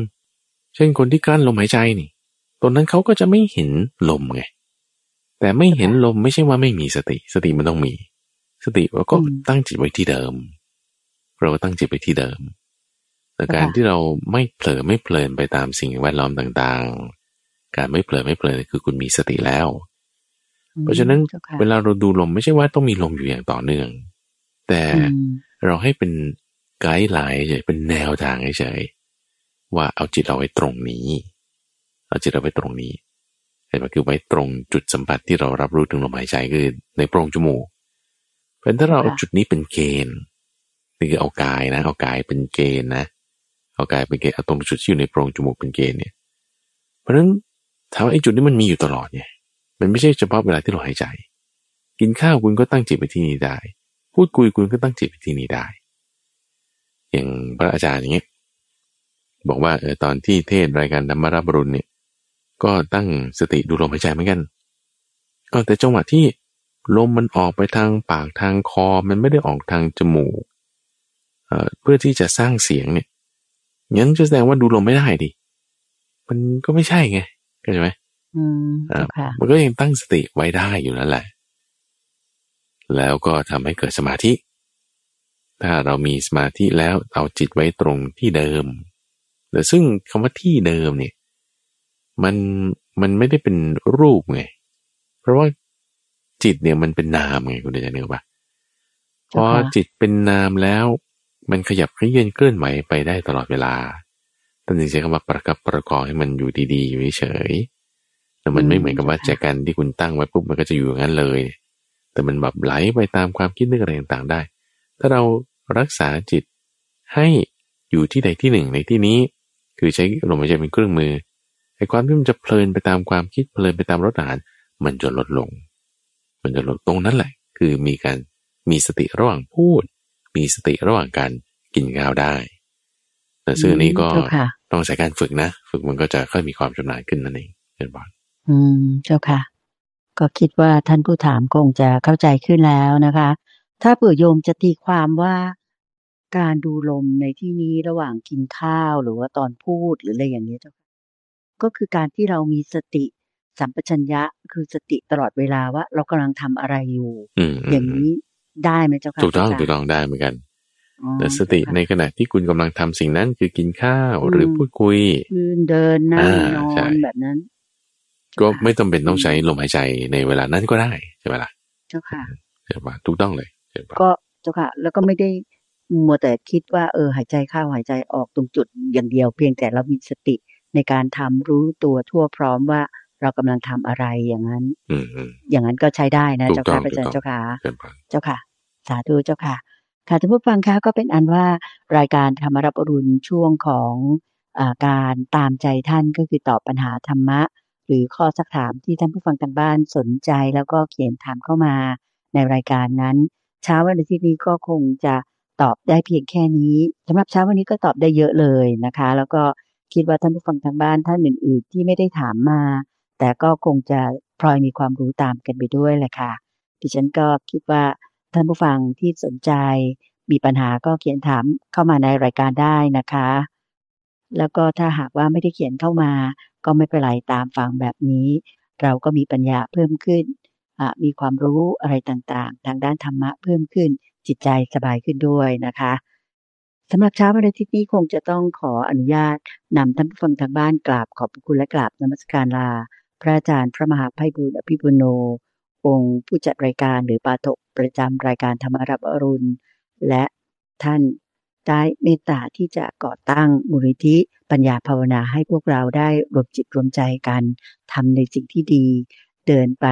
เช่นคนที่กลั้นลมหายใจนี่ตรงนั้นเขาก็จะไม่เห็นลมไง แต่ไม่เห็นลมไม่ใช่ว่าไม่มีสติ สติมันต้องมี สติเราก็อืมตั้งจิตไว้ที่เดิม เราก็ตั้งจิตไปที่เดิมแต่การค่ะที่เราไม่เผลอไม่เพลินไปตามสิ่งแวดล้อมต่างๆ การไม่เผลอไม่เพลินคือคุณมีสติแล้ว เพราะฉะนั้นจ้ค่ะเวลาเราดูลมไม่ใช่ว่าต้องมีลมอยู่อย่างต่อเนื่อง แต่อืมเราให้เป็นไกด์ไลน์เฉยเป็นแนวทางเฉยๆว่าเอาจิตเราไว้ตรงนี้ เอาจิตเราไว้ตรงนี้ เห็นไหมคือไว้ตรงจุดสัมผัสที่เรารับรู้ถึงลมหายใจคือในโพรงจมูกเพราะฉะนั้นถ้าเราเอาจุดนี้เป็นเกณฑ์นี่คือเอากายนะเอากายเป็นเกณฑ์นะเอากายเป็นเกณฑ์เอาตรงจุดที่อยู่ในโพรงจมูกเป็นเกณฑ์เนี่ย เพราะฉะนั้นถามว่าไอ้จุดนี้มันมีอยู่ตลอดไงมันไม่ใช่เฉพาะเวลาที่เราหายใจ กินข้าวคุณก็ตั้งจิตไปที่นี่ได้ พูดคุยคุณก็ตั้งจิตไปที่นี่ได้ อย่างพระอาจารย์อย่างเงี้ยบอกว่าเออตอนที่เทศรายการธรรมรับรุณเนี่ย ก็ตั้งสติดูลมหายใจเหมือนกันเออแต่จังหวะที่ลมมันออกไปทางปากทางคอมันไม่ได้ออกทางจมูกเอ่อเพื่อที่จะสร้างเสียงเนี่ยงั้นจะแสดงว่าดูลมไม่ได้ดิมันก็ไม่ใช่ไงเข้าใจไหมอืมอ่าเจ้าค่ะมันก็ยังตั้งสติไว้ได้อยู่นั่นแหละ แล้วก็ทำให้เกิดสมาธิ ถ้าเรามีสมาธิแล้วเอาจิตไว้ตรงที่เดิมแต่ซึ่งคำว่าที่เดิมเนี่ย มันมันไม่ได้เป็นรูปไง เพราะว่าจิตเนี่ยมันเป็นนามไงคุณเดชน์นึกปะพอจิตเป็นนามแล้ว มันขยับขยื่นเคลื่อนไหวไปได้ตลอดเวลาตั้งแต่ใช้คำว่าประกับประกอบให้มันอยู่ดีๆอยู่เฉยๆแต่มันไม่เหมือนกับว่าแจกันที่คุณตั้งไว้ปุ๊บมันก็จะอยู่อย่างนั้นเลย แต่มันแบบไหลไปตามความคิดนึกอะไรต่างๆได้ ถ้าเรารักษาจิตให้อยู่ที่ใดที่หนึ่งในที่นี้ คือใช้ลมหายใจเป็นเครื่องมือ ไอ้ความที่มันจะเพลินไปตามความคิดเพลินไปตามรสอาหาร มันจะลดลง มันจะลดตรงนั้นแหละ คือมีการมีสติระหว่างพูด มีสติระหว่างการกินข้าวได้ แต่ซึ่งอันนี้ก็เจ้าค่ะต้องใช้การฝึกนะ ฝึกมันก็จะค่อยมีความชำนาญขึ้นนั่นเองเช่นบอลอืมเจ้าค่ะ ก็คิดว่าท่านผู้ถามคงจะเข้าใจขึ้นแล้วนะคะ ถ้าเผื่อโยมจะตีความว่าการดูลมในที่นี้ระหว่างกินข้าวหรือว่าตอนพูดหรืออะไรอย่างนี้เจ้าค่ะ ก็คือการที่เรามีสติสัมปชัญญะคือสติตลอดเวลาว่า เรากำลังทำอะไรอยู่อืมอย่างนี้ได้ไหมเจ้าค่ะถูกต้องพระาจารย์ถูกต้องได้เหมือนกันอ๋อแต่สติเจ้าค่ะในขณะที่คุณกำลังทำสิ่งนั้นคือกินข้าวอืมหรือพูดคุยยืนเดินนั่งอ่านอใช่นแบบนั้น ก็ไม่ต้องเป็นต้องใช้ลมหายใจในเวลานั้นก็ได้ใช่ไหมล่ะเจ้าค่ะใช่ปะถูกต้องเลยใช่ปะก็เจ้าค่ะ แล้วก็ไม่ได้มัวแต่คิดว่าเออหายใจเข้าหายใจออกตรงจุดอย่างเดียว เพียงแต่เรามีสติ ในการทำรู้ตัวทั่วพร้อมว่าเรากำลังทำอะไรอย่างนั้น อืมอืมอย่างนั้นก็ใช้ได้นะถูกเจ้าต้อค่ะงพระอาจารถูกต้องย์เจ้าค่ะใช่ปะเจ้าค่ะ สาธุเจ้าค่ะ ค่ะท่านผู้ฟังคะก็เป็นอันว่ารายการธรรมรับอรุณช่วงของอาการตามใจท่านก็คือตอบปัญหาธรรมะ หรือข้อสักถามที่ท่านผู้ฟังทางบ้านสนใจแล้วก็เขียนถามเข้ามาในรายการนั้น เช้าวันอาทิตย์นี้ก็คงจะตอบได้เพียงแค่นี้สำหรับเช้าวันนี้ก็ตอบได้เยอะเลยนะคะ แล้วก็ คิดว่าท่านผู้ฟังทางบ้านท่านอื่น ๆ ที่ไม่ได้ถามมา แต่ก็คงจะพลอยมีความรู้ตามกันไปด้วยแหละค่ะ ดิฉันก็คิดว่าท่านผู้ฟังที่สนใจมีปัญหาก็เขียนถามเข้ามาในรายการได้นะคะ แล้วก็ถ้าหากว่าไม่ได้เขียนเข้ามา ก็ไม่เป็นไรตามฟังแบบนี้ เราก็มีปัญญาเพิ่มขึ้น มีความรู้อะไรต่างๆ ทางด้านธรรมะเพิ่มขึ้นจิตใจสบายขึ้นด้วยนะคะ สำหรับเช้าวันอาทิตย์นี้คงจะต้องขออนุญาตนำท่านผู้ฟังทางบ้านกราบขอบพระคุณและกราบนมัสการลา พระอาจารย์พระมหาไพบูลย์อภิปุโน องค์ผู้จัดรายการหรือปาถกประจำรายการธรรมรับอรุณ และท่านได้เมตตาที่จะก่อตั้งมูลนิธิปัญญาภาวนาให้พวกเราได้รวมจิตรวมใจกันทำในสิ่งที่ดี เดินไป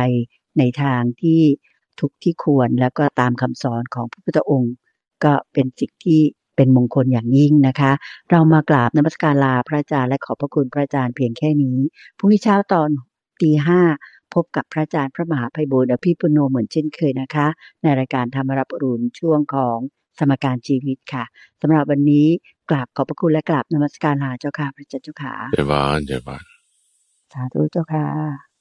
ในทางที่ทุกที่ควรแล้วก็ตามคำสอนของพระพุทธองค์ ก็เป็นสิ่งที่ เป็นมงคลอย่างยิ่งนะคะ เรามากราบนมัสการลาพระอาจารย์และขอบพระคุณพระอาจารย์เพียงแค่นี้พรุ่งนี้เช้าตอนตีห้าพบกับพระอาจารย์พระมหาไพบูลย์อภิปุโนเหมือนเช่นเคยนะคะ ในรายการธรรมรับอรุณช่วงของสมการชีวิตค่ะสำหรับวันนี้กราบขอบพระคุณและกราบนมัสการลาเจ้าค่ะพระเจ้าเจ้าค่ะเดี๋ยวบอนเดี๋ยวบอนสาธุเจ้าค่ะ